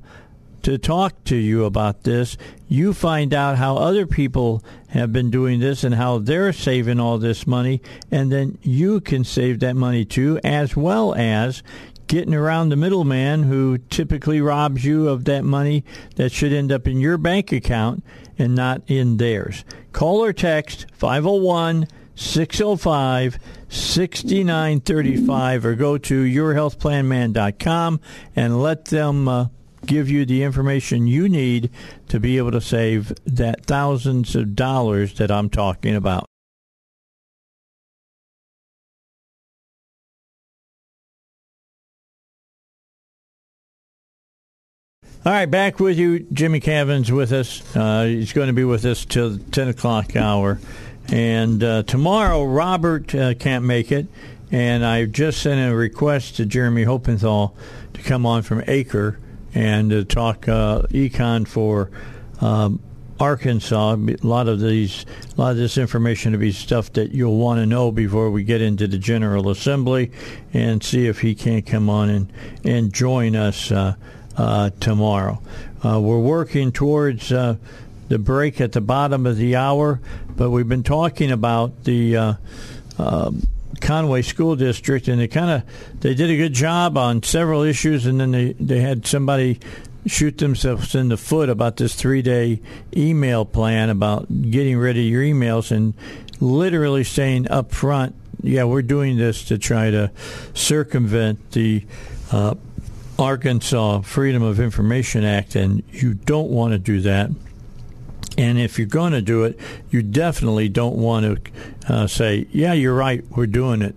to talk to you about this. You find out how other people have been doing this and how they're saving all this money, and then you can save that money too, as well as getting around the middleman who typically robs you of that money that should end up in your bank account and not in theirs. Call or text 501 605 6935 or go to yourhealthplanman.com and let them uh, give you the information you need to be able to save that thousands of dollars that I'm talking about. All right, back with you. Jimmy Cavin's with us. Uh, he's going to be with us till the 10 o'clock hour. And uh, tomorrow, Robert uh, can't make it. And I just sent a request to Jeremy Horpedahl to come on from Acre and to talk uh, econ for um, Arkansas. A lot of these, a lot of this information to be stuff that you'll want to know before we get into the General Assembly, and see if he can't come on and and join us uh, uh, tomorrow. Uh, we're working towards uh, the break at the bottom of the hour, but we've been talking about the uh, um, Conway School District, and they kind of they did a good job on several issues, and then they they had somebody shoot themselves in the foot about this three day email plan about getting rid of your emails and literally saying up front, yeah, we're doing this to try to circumvent the uh, Arkansas Freedom of Information Act, and you don't want to do that. And if you're going to do it, you definitely don't want to uh, say, "Yeah, you're right, we're doing it."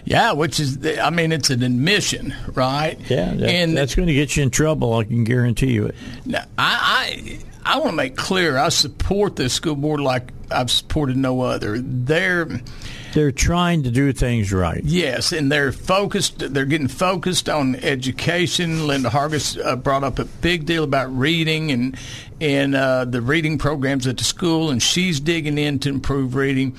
yeah, which is, I mean, it's an admission, right? Yeah, that, and that's going to get you in trouble. I can guarantee you it. Now, I, I, I want to make clear, I support the school board like I've supported no other. They're they're trying to do things right. Yes, and they're focused. They're getting focused on education. Linda Hargis uh, brought up a big deal about reading and and uh, the reading programs at the school, and she's digging in to improve reading.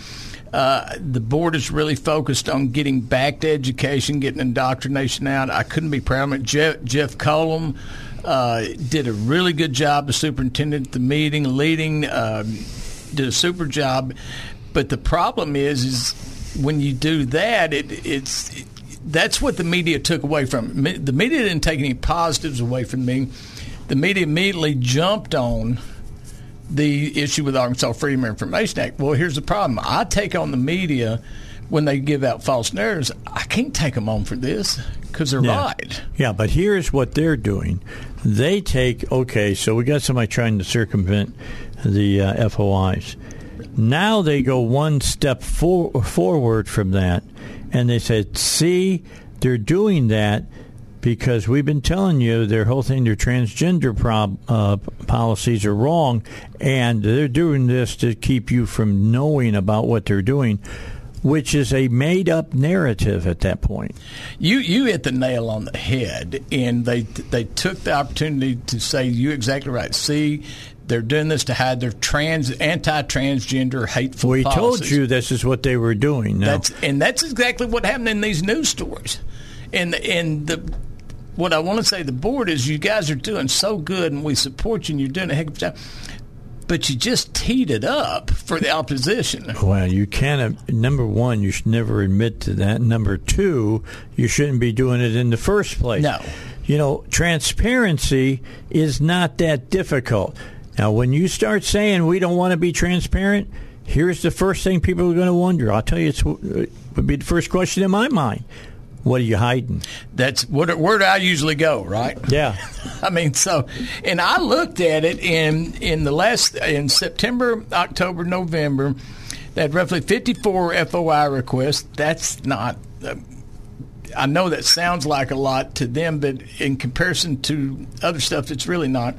Uh, the board is really focused on getting back to education, getting indoctrination out. I couldn't be prouder of it. Jeff, Jeff Collum uh, did a really good job. The superintendent at the meeting, leading, um, did a super job. But the problem is, is when you do that, it, it's it, that's what the media took away from me. The media didn't take any positives away from me. The media immediately jumped on the issue with Arkansas Freedom of Information Act. Well, here's the problem. I take on the media when they give out false narratives. I can't take them on for this because they're yeah. right. Yeah, but here's what they're doing. They take, okay, so we got somebody trying to circumvent the uh, FOIs. Now they go one step for, forward from that, and they said, see, they're doing that because we've been telling you their whole thing, their transgender prob, uh, policies are wrong, and they're doing this to keep you from knowing about what they're doing. Which is a made up narrative at that point. You you hit the nail on the head, and they they took the opportunity to say "You're exactly right. See, they're doing this to hide their trans anti-transgender hateful. We policies. told you this is what they were doing. Now. That's and that's exactly what happened in these news stories. And and the what I want to say the board is you guys are doing so good and we support you and you're doing a heck of a job. But you just teed it up for the opposition. Well, you can't. Number one, you should never admit to that. Number two, you shouldn't be doing it in the first place. No. You know, transparency is not that difficult. Now, when you start saying we don't want to be transparent, here's the first thing people are going to wonder. I'll tell you, it would be the first question in my mind. What are you hiding? That's what, where do I usually go, right? Yeah. I mean, so, and I looked at it in in the last in September, October, November. They had roughly 54 FOI requests. That's not. Uh, I know that sounds like a lot to them, but in comparison to other stuff, it's really not.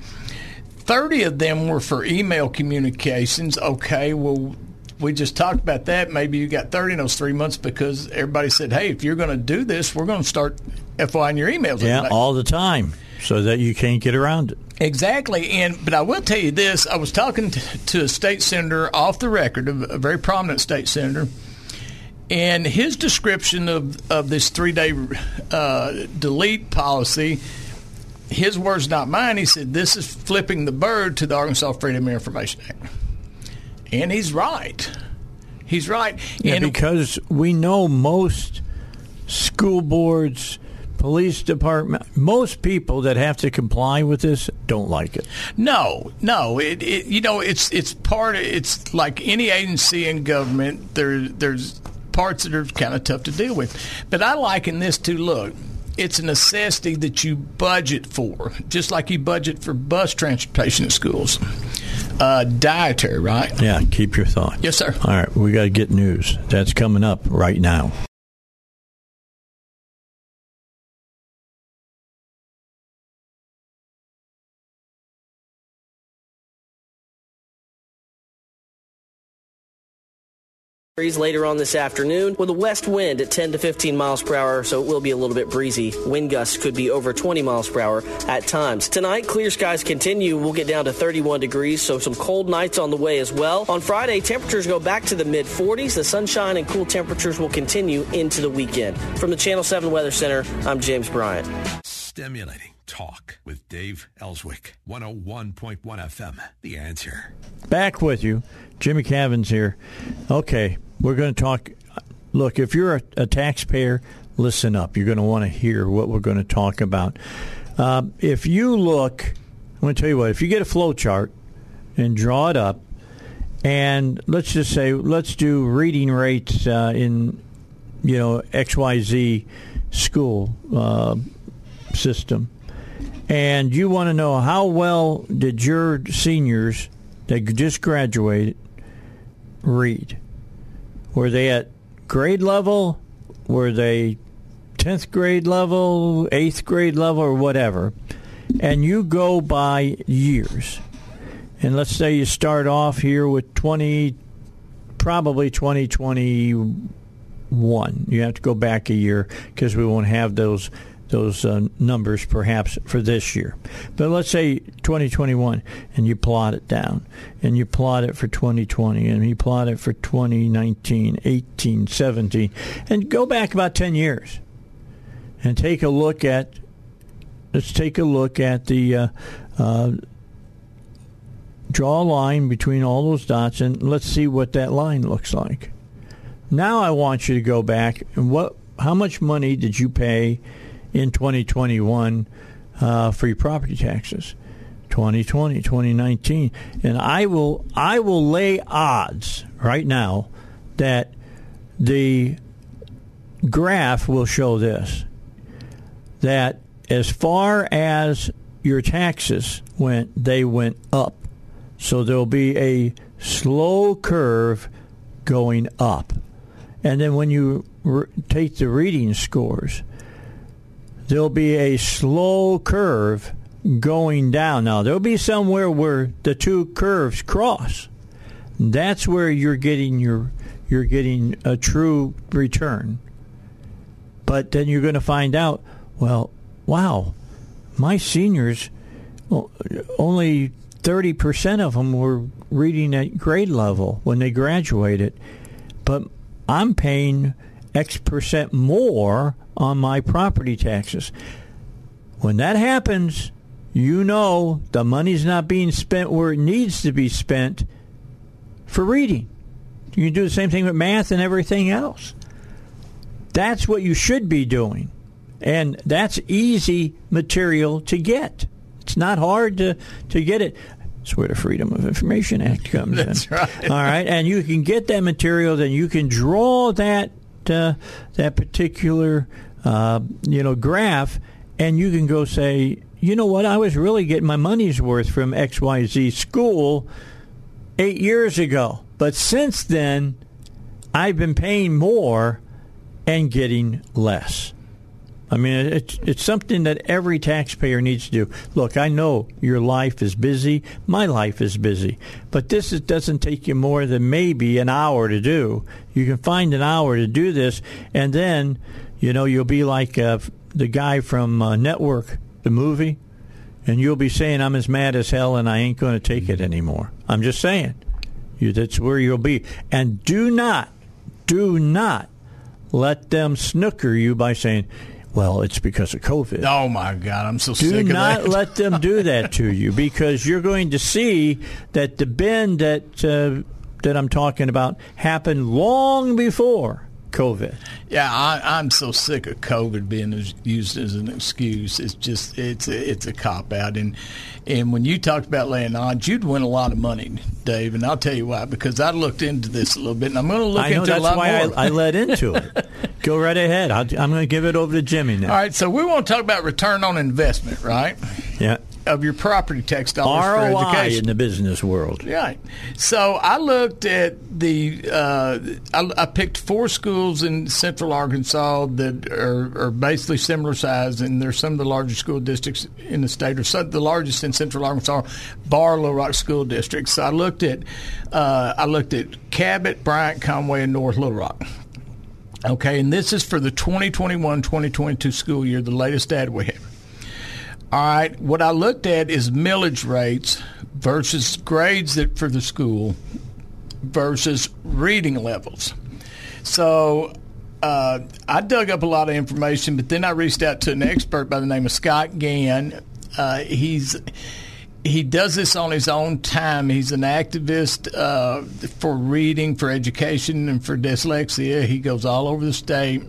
30 of them were for email communications. Okay, well, we just talked about that. Maybe you got 30 in those three months because everybody said, hey, if you're going to do this, we're going to start in your emails. Yeah, all the time so that you can't get around it. Exactly, and but I will tell you this: I was talking to, to a state senator off the record, a, a very prominent state senator, and his description of of this three day uh, delete policy. His words, not mine. He said, "This is flipping the bird to the Arkansas Freedom of Information Act," and he's right. He's right. Yeah, and because we know most school boards police department, most people that have to comply with this don't like it. No, no. It, it you know it's it's part. Of, it's like any agency in government. There there's parts that are kind of tough to deal with, but I liken this to look. It's a necessity that you budget for, just like you budget for bus transportation at schools. Uh, dietary, right? Yeah, keep your thought. Yes, sir. All right, we got to get news. That's coming up right now. Later on this afternoon with a west wind at 10 to 15 miles per hour, so it will be a little bit breezy. Wind gusts could be over 20 miles per hour at times. Tonight, clear skies continue. We'll get down to 31 degrees, so some cold nights on the way as well. On Friday, temperatures go back to the mid 40s. The sunshine and cool temperatures will continue into the weekend. From the Channel 7 Weather Center, I'm James Bryant. Stimulating talk with Dave Elswick, 101.1 FM. The answer. Back with you. Jimmy Cavins here. Okay, we're going to talk. Look, if you're a, a taxpayer, listen up. You're going to want to hear what we're going to talk about. Uh, if you look, I'm going to tell you what. If you get a flow chart and draw it up, and let's just say let's do reading rates uh, in you know X Y Z school uh, system, and you want to know how well did your seniors that just graduated read? Were they at grade level? Were they 10th grade level, 8th grade level, or whatever? And you go by years. And let's say you start off here with 20, probably 2021. You have to go back a year because we won't have those those uh, numbers perhaps for this year. But let's say 2021 and you plot it down and you plot it for 2020 and you plot it for 2019, 18, 17 and go back about 10 years and take a look at let's take a look at the uh, uh, draw a line between all those dots and let's see what that line looks like. Now I want you to go back and what how much money did you pay in 2021 uh, for your property taxes. 2020 2019 and i will i will lay odds right now that the graph will show this that as far as your taxes went they went up. So there'll be a slow curve going up. And then when you re- take the reading scores there'll be a slow curve going down. Now, there'll be somewhere where the two curves cross. That's where you're getting your you're getting a true return. But then you're going to find out, well, wow, my seniors only 30% of them were reading at grade level when they graduated. But I'm paying X percent more on my property taxes. When that happens, you know the money's not being spent where it needs to be spent for reading. You can do the same thing with math and everything else. That's what you should be doing. And that's easy material to get. It's not hard to, to get it. That's where the Freedom of Information Act comes That's in. right. All right, and you can get that material, then you can draw that uh, that particular uh, you know graph, and you can go say, you know what, I was really getting my money's worth from X Y Z school eight years ago, but since then I've been paying more and getting less. I mean, it's it's something that every taxpayer needs to do. Look, I know your life is busy. My life is busy, but this is, doesn't take you more than maybe an hour to do. You can find an hour to do this, and then you know you'll be like uh, the guy from uh, Network, the movie, and you'll be saying, "I'm as mad as hell, and I ain't going to take it anymore." I'm just saying, you, that's where you'll be, and do not, do not let them snooker you by saying well, it's because of COVID. Oh my God, I'm so do sick of that. Do not let them do that to you because you're going to see that the bend that uh, that I'm talking about happened long before COVID. Yeah, I, I'm so sick of COVID being used as an excuse. It's just it's a, it's a cop out. And and when you talked about laying odds, you'd win a lot of money, Dave. And I'll tell you why because I looked into this a little bit, and I'm going to look I know into that's a lot why more. I, I led into it. Go right ahead. I'll, I'm going to give it over to Jimmy now. All right, so we want to talk about return on investment, right? Yeah. Of your property tax dollars for education. in the business world. Right. So I looked at the. Uh, I, I picked four schools in Central Arkansas that are, are basically similar size, and they're some of the largest school districts in the state, or some, the largest in Central Arkansas, bar Little Rock school districts. So I looked at. Uh, I looked at Cabot, Bryant, Conway, and North Little Rock. Okay, and this is for the 2021-2022 school year, the latest data we have. All right, what I looked at is millage rates versus grades that for the school versus reading levels. So uh, I dug up a lot of information, but then I reached out to an expert by the name of Scott Gann. Uh, he's he does this on his own time. He's an activist uh, for reading, for education, and for dyslexia. He goes all over the state.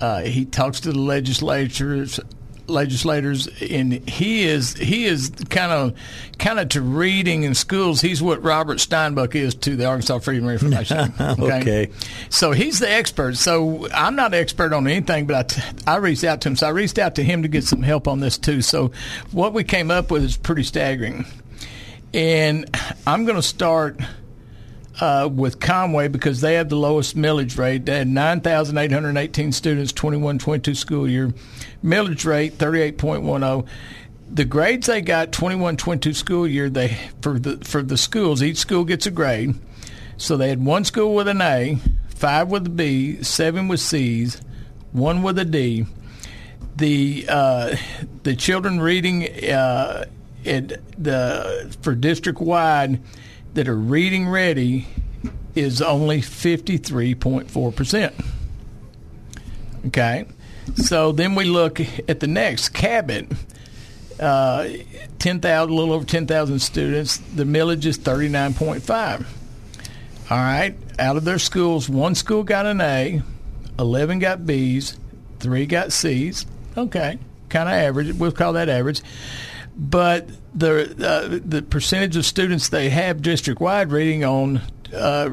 Uh, he talks to the legislatures, legislators, and he is he is kind of kind of to reading in schools. He's what Robert Steinbuch is to the Arkansas Freedom of Information. Okay. So he's the expert. So I'm not an expert on anything, but I, t- I reached out to him. So I reached out to him to get some help on this too. So what we came up with is pretty staggering. And I'm going to start uh, with Conway because they have the lowest millage rate. They had 9,818 students, 21-22 school year. Millage rate 38.10. The grades they got 21-22 school year, they for the for the schools, each school gets a grade. So they had one school with an A, five with a B, seven with C's, one with a D. The uh, the children reading uh, the for district wide that are reading ready is only fifty three point four percent. Okay, so then we look at the next Cabot. Uh, ten thousand, a little over ten thousand students. The millage is thirty nine point five. All right. Out of their schools, one school got an A, 11 got Bs, three got Cs. Okay. Kind of average. We'll call that average. But the uh, the percentage of students they have district wide reading on uh,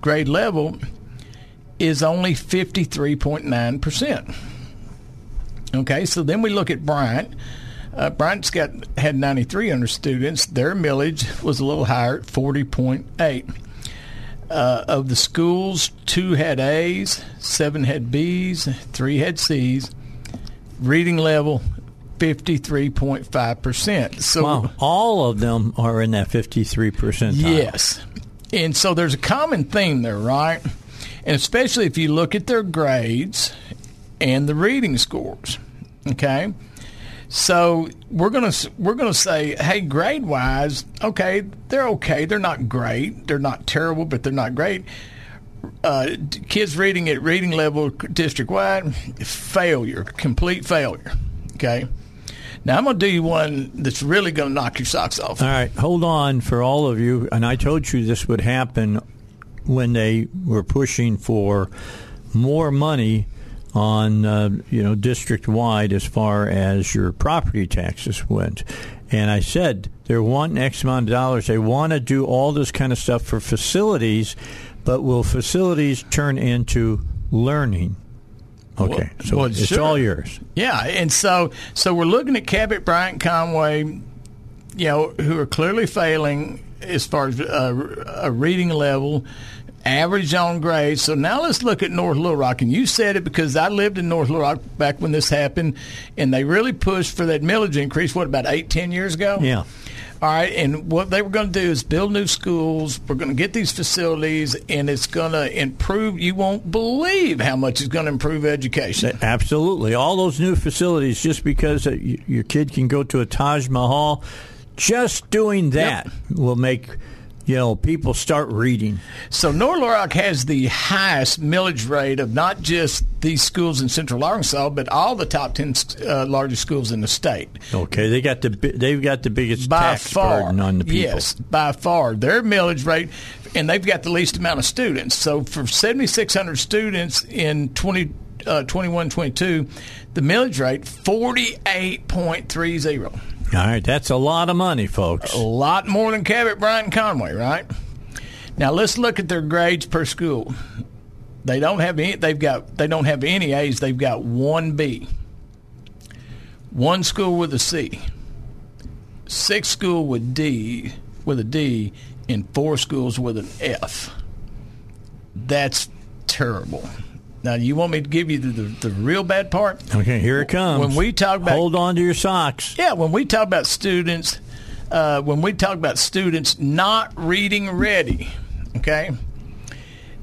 grade level is only 53.9%. Okay. So then we look at Bryant. Uh, Bryant's got had 9,300 students. Their millage was a little higher, at 40.8. Uh, of the schools, two had A's, seven had B's, three had C's. Reading level, 53.5%. So, wow, all of them are in that 53%. Yes. And so there's a common theme there, right? And especially if you look at their grades and the reading scores. Okay? So we're gonna we're gonna say, hey, grade wise, okay, they're okay. They're not great. They're not terrible, but they're not great. Uh, kids reading at reading level district wide, failure, complete failure. Okay. Now I'm gonna do you one that's really gonna knock your socks off. All right, hold on for all of you. And I told you this would happen when they were pushing for more money on uh, you know district wide as far as your property taxes went. And I said they're wanting X amount of dollars. They want to do all this kind of stuff for facilities, but will facilities turn into learning? Okay, Well, so well, it's sure. all yours. Yeah, and so so we're looking at Cabot, Bryant, Conway, you know, who are clearly failing as far as uh, a reading level. average on grades. So now let's look at North Little Rock. And you said it because I lived in North Little Rock back when this happened, and they really pushed for that millage increase. What about eight, ten years ago? Yeah. All right, and what they were going to do is build new schools. We're going to get these facilities, and it's going to improve. You won't believe how much it's going to improve education. Absolutely. All those new facilities, just because your kid can go to a Taj Mahal, just doing that will make you know people start reading. So North Little Rock has the highest millage rate of not just these schools in Central Arkansas, but all the top ten uh, largest schools in the state. Okay, they got the they've got the biggest by tax far, burden on the people. Yes, by far, their millage rate, and they've got the least amount of students. So for 7,600 students in 20, uh, 21, 22, the millage rate 48.30. All right, that's a lot of money, folks. A lot more than Cabot, Bryant, Conway, right? Now let's look at their grades per school. They don't have any. They've got. They don't have any A's. They've got one B. One school with a C. Six school with D with a D, and four schools with an F. That's terrible. Now, you want me to give you the, the, the real bad part? Okay, here it comes. When we talk about hold on to your socks. yeah, when we talk about students, uh, when we talk about students not reading ready, okay,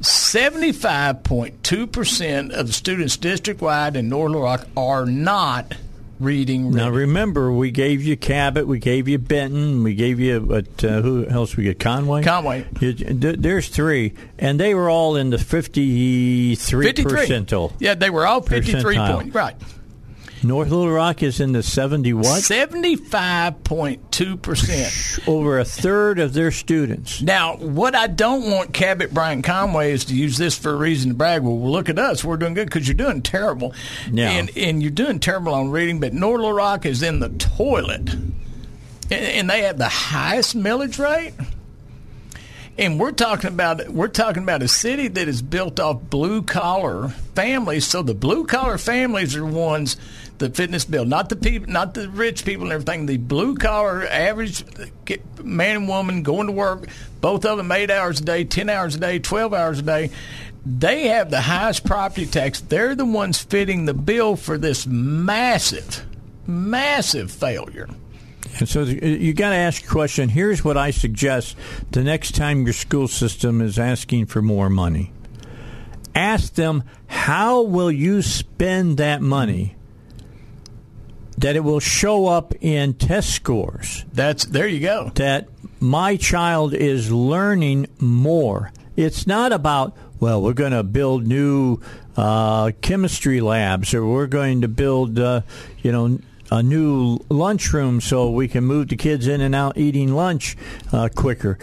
75.2% of the students district wide in North Little Rock are not reading. Now remember, we gave you Cabot, we gave you Benton, we gave you what? Uh, who else? We get Conway. Conway. You- There's three, and they were all in the 53 percentile. Yeah, they were all 53 Percentile. point. Right. North Little Rock is in the 70 what? 75.2%. Over a third of their students. Now, what I don't want Cabot Bryant Conway is to use this for a reason to brag. Well, look at us. We're doing good because you're doing terrible. Yeah. And, and you're doing terrible on reading, but North Little Rock is in the toilet. And, and they have the highest millage rate. And we're talking about we're talking about a city that is built off blue collar families. So the blue collar families are ones that fitness bill, not the people, not the rich people and everything. The blue collar average man and woman going to work, both of them eight hours a day, ten hours a day, twelve hours a day. They have the highest property tax. They're the ones fitting the bill for this massive, massive failure. And so th- you got to ask a question. Here's what I suggest the next time your school system is asking for more money. Ask them, how will you spend that money that it will show up in test scores? That's there you go. That my child is learning more. It's not about, well, we're going to build new uh, chemistry labs or we're going to build, uh, you know, a new lunchroom so we can move the kids in and out eating lunch uh, quicker.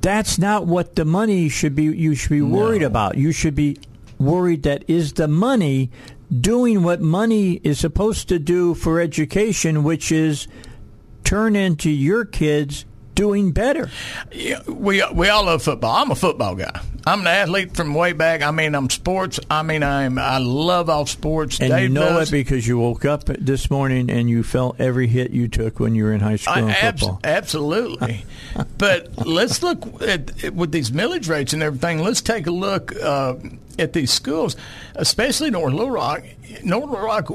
That's not what the money should be. You should be worried about. You should be worried that is the money doing what money is supposed to do for education, which is turn into your kids doing better. Yeah, we we all love football. I'm a football guy. I'm an athlete from way back. I mean, I'm sports. I mean, I'm I love all sports. And Dave you know does. it because you woke up this morning and you felt every hit you took when you were in high school I, abs- football. absolutely. but let's look at, at- with these millage rates and everything. Let's take a look uh, at these schools, especially North Little Rock. North Little Rock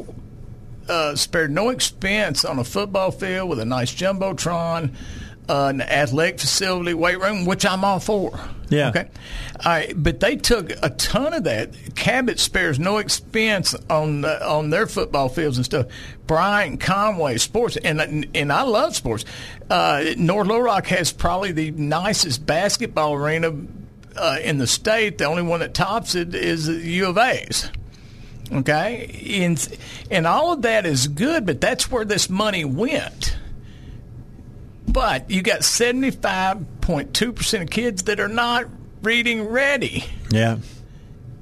uh, spared no expense on a football field with a nice jumbotron, uh, an athletic facility, weight room, which I'm all for. Yeah. Okay. All right, but they took a ton of that. Cabot spares no expense on the, on their football fields and stuff. Bryant Conway sports, and and I love sports. Uh, North Little Rock has probably the nicest basketball arena uh, in the state. The only one that tops it is the U of A's. Okay, and and all of that is good, but that's where this money went. But you got seventy five point two percent of kids that are not reading ready. Yeah.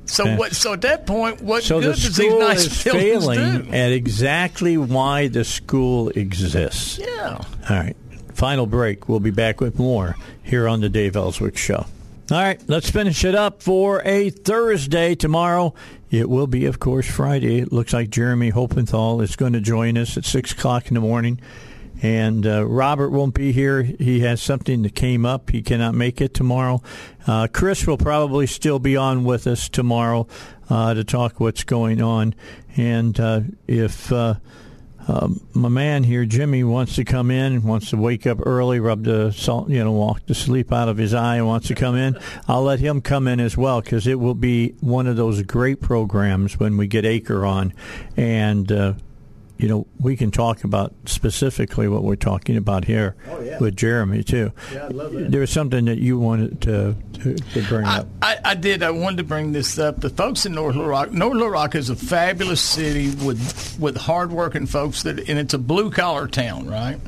So Yeah. what? So at that point, what So good the does these school nice is failing do? at exactly why the school exists. Yeah. All right. Final break. We'll be back with more here on the Dave Elswick Show. All right, let's finish it up for a Thursday tomorrow. It will be, of course, Friday. It looks like Jeremy Horpedahl is going to join us at 6 o'clock in the morning. And uh, Robert won't be here. He has something that came up. He cannot make it tomorrow. Uh, Chris will probably still be on with us tomorrow uh, to talk what's going on. And uh, if uh, um, my man here, Jimmy, wants to come in, wants to wake up early, rub the salt, you know, walk the sleep out of his eye, and wants to come in, I'll let him come in as well because it will be one of those great programs when we get Acre on, and uh, you know, we can talk about specifically what we're talking about here Oh, yeah. with Jeremy too. Yeah, I love that. There was something that you wanted to to, to bring I, up. I, I did. I wanted to bring this up. The folks in North Little Rock. North Little Rock is a fabulous city with with hardworking folks that, and it's a blue collar town, right?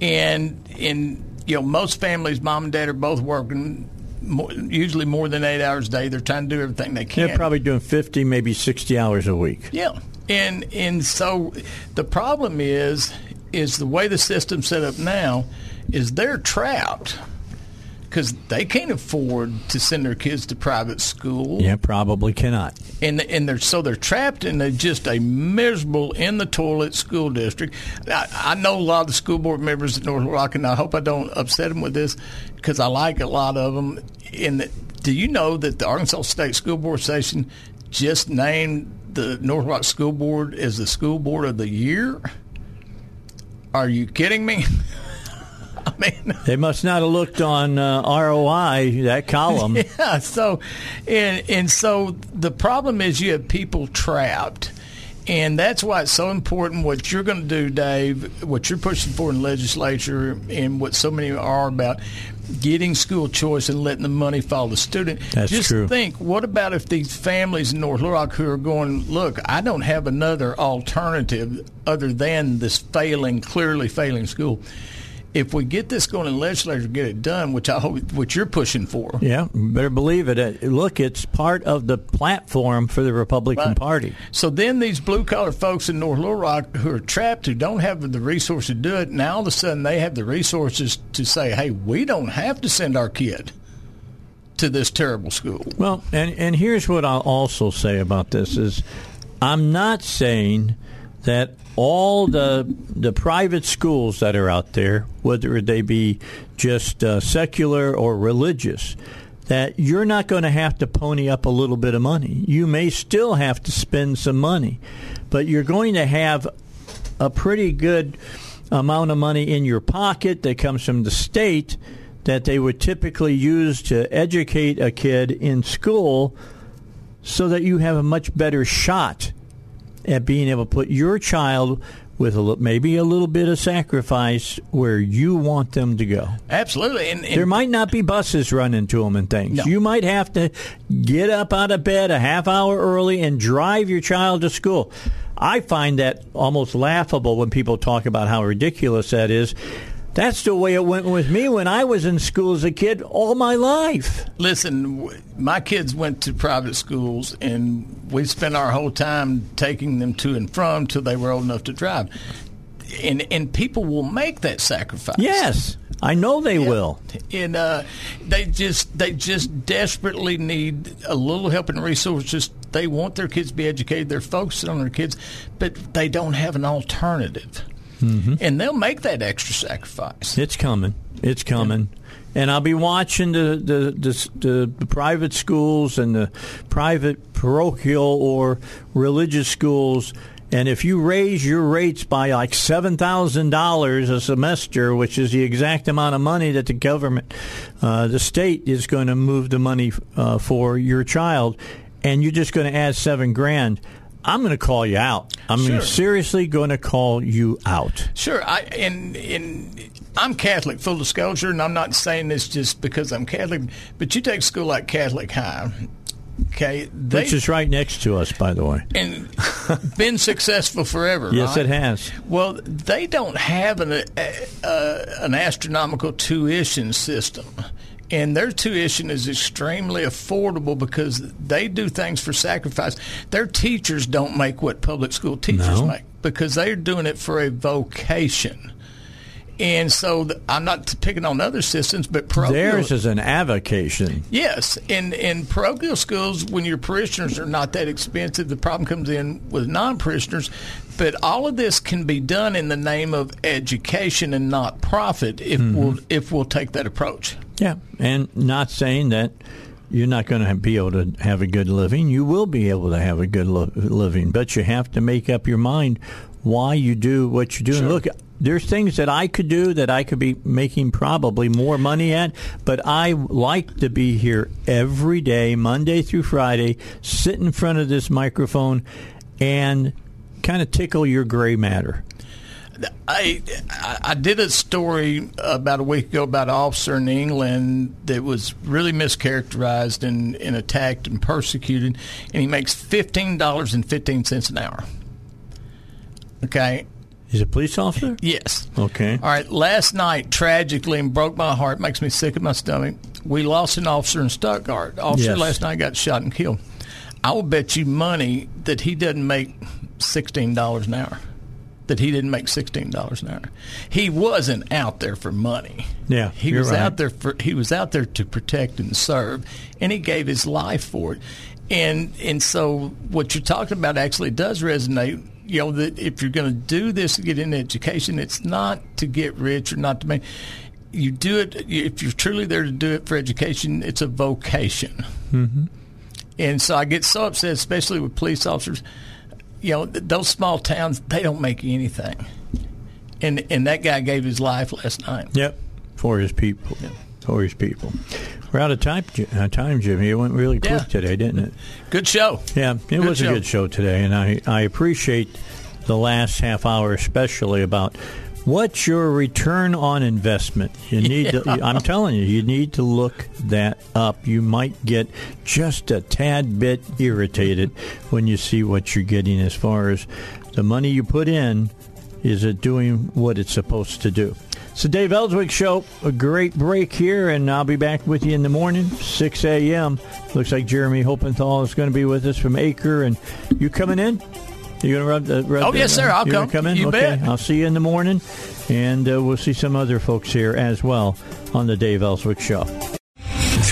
And in you know most families, mom and dad are both working. More, usually more than eight hours a day. They're trying to do everything they can. They're probably doing fifty, maybe sixty hours a week. Yeah, and and so the problem is is the way the system's set up now is they're trapped because they can't afford to send their kids to private school. Yeah, probably cannot. And and they're so they're trapped in a, just a miserable in the toilet school district. I, I know a lot of the school board members at North Rock, and I hope I don't upset them with this because I like a lot of them. And the, do you know that the Arkansas State School Boards Association just named the North Rock School Board as the School Board of the Year? Are you kidding me? I mean, They must not have looked on uh, ROI that column. yeah. So, and and so the problem is you have people trapped. And that's why it's so important what you're going to do, Dave, what you're pushing for in legislature, and what so many are about getting school choice and letting the money follow the student. That's Just true. think, what about if these families in North Little Rock who are going, look, I don't have another alternative other than this failing, clearly failing school. If we get this going in legislature, get it done, which I hope, which you're pushing for. Yeah, better believe it. Uh, Look, it's part of the platform for the Republican Right. Party. So then these blue collar folks in North Little Rock who are trapped, who don't have the resources to do it, now all of a sudden they have the resources to say, hey, we don't have to send our kid to this terrible school. Well, and and here's what I'll also say about this is, I'm not saying that all the the private schools that are out there, whether they be just uh, secular or religious, that you're not going to have to pony up a little bit of money. You may still have to spend some money, but you're going to have a pretty good amount of money in your pocket that comes from the state that they would typically use to educate a kid in school so that you have a much better shot at being able to put your child with a, maybe a little bit of sacrifice where you want them to go. Absolutely. And, and There might not be buses running to them and things. No. You might have to get up out of bed a half hour early and drive your child to school. I find that almost laughable when people talk about how ridiculous that is. That's the way it went with me when I was in school as a kid all my life. Listen, my kids went to private schools, and we spent our whole time taking them to and from till they were old enough to drive. And and people will make that sacrifice. Yes, I know they will. and uh, they just they just desperately need a little help and resources. They want their kids to be educated. They're focusing on their kids, but they don't have an alternative, and they'll make that extra sacrifice. It's coming. It's coming. And I'll be watching the, the, the, the, the private schools and the private parochial or religious schools. And if you raise your rates by like $7,000 a semester, which is the exact amount of money that the government, uh, the state is going to move the money uh, for your child, and you're just going to add seven grand, I'm going to call you out. I'm Sure. seriously going to call you out. Sure, I and and I'm Catholic, full disclosure, and I'm not saying this just because I'm Catholic. But you take school like Catholic High, okay? They, Which is right next to us, by the way. and been successful forever. Yes, right? it has. Well, they don't have an uh, uh, an astronomical tuition system. And their tuition is extremely affordable because they do things for sacrifice. Their teachers don't make what public school teachers No. make because they're doing it for a vocation. And so the, I'm not picking on other systems, but parochial. Theirs is an avocation. Yes, in in parochial schools, when your parishioners are not that expensive, the problem comes in with non-parishioners. But all of this can be done in the name of education and not profit if Mm-hmm. we'll if we'll take that approach. Yeah, and not saying that you're not going to be able to have a good living. You will be able to have a good lo- living, but you have to make up your mind why you do what you do. And look, there's things that I could do that I could be making probably more money at, but I like to be here every day, Monday through Friday, sit in front of this microphone and kind of tickle your gray matter. I I- did a story about a week ago about an officer in England that was really mischaracterized and, and attacked and persecuted, and he makes fifteen dollars and fifteen cents an hour. Okay. He's a police officer? Yes. Okay. All right. Last night, tragically, and broke my heart, makes me sick in my stomach. We lost an officer in Stuttgart. Officer Yes. last night got shot and killed. I will bet you money that he doesn't make sixteen dollars an hour. That he didn't make sixteen dollars an hour. He wasn't out there for money. Yeah, he you're was right. out there for he was out there to protect and serve, and he gave his life for it. And and so what you're talking about actually does resonate. You know that if you're going to do this to get an education, it's not to get rich or not to make. You do it if you're truly there to do it for education. It's a vocation. Mm-hmm. And so I get so upset, especially with police officers. You know, those small towns, they don't make anything. And and that guy gave his life last night. Yep, for his people. For his people. We're out of time, uh, time, Jimmy. It went really quick Yeah. today, didn't it? Good show. Yeah, it Good was show. a good show today, and I, I appreciate the last half hour, especially about what's your return on investment. You need to. I'm telling you, you need to look that up. You might get just a tad bit irritated when you see what you're getting as far as the money you put in. Is it doing what it's supposed to do? It's the Dave Elswick Show. A great break here, and I'll be back with you in the morning, 6 a.m. Looks like Jeremy Horpedahl is going to be with us from Acre. And you coming in? You going to rub the? Rub Oh, the- yes, sir. I'll come. come in? You okay. bet. I'll see you in the morning, and uh, we'll see some other folks here as well on the Dave Elswick Show.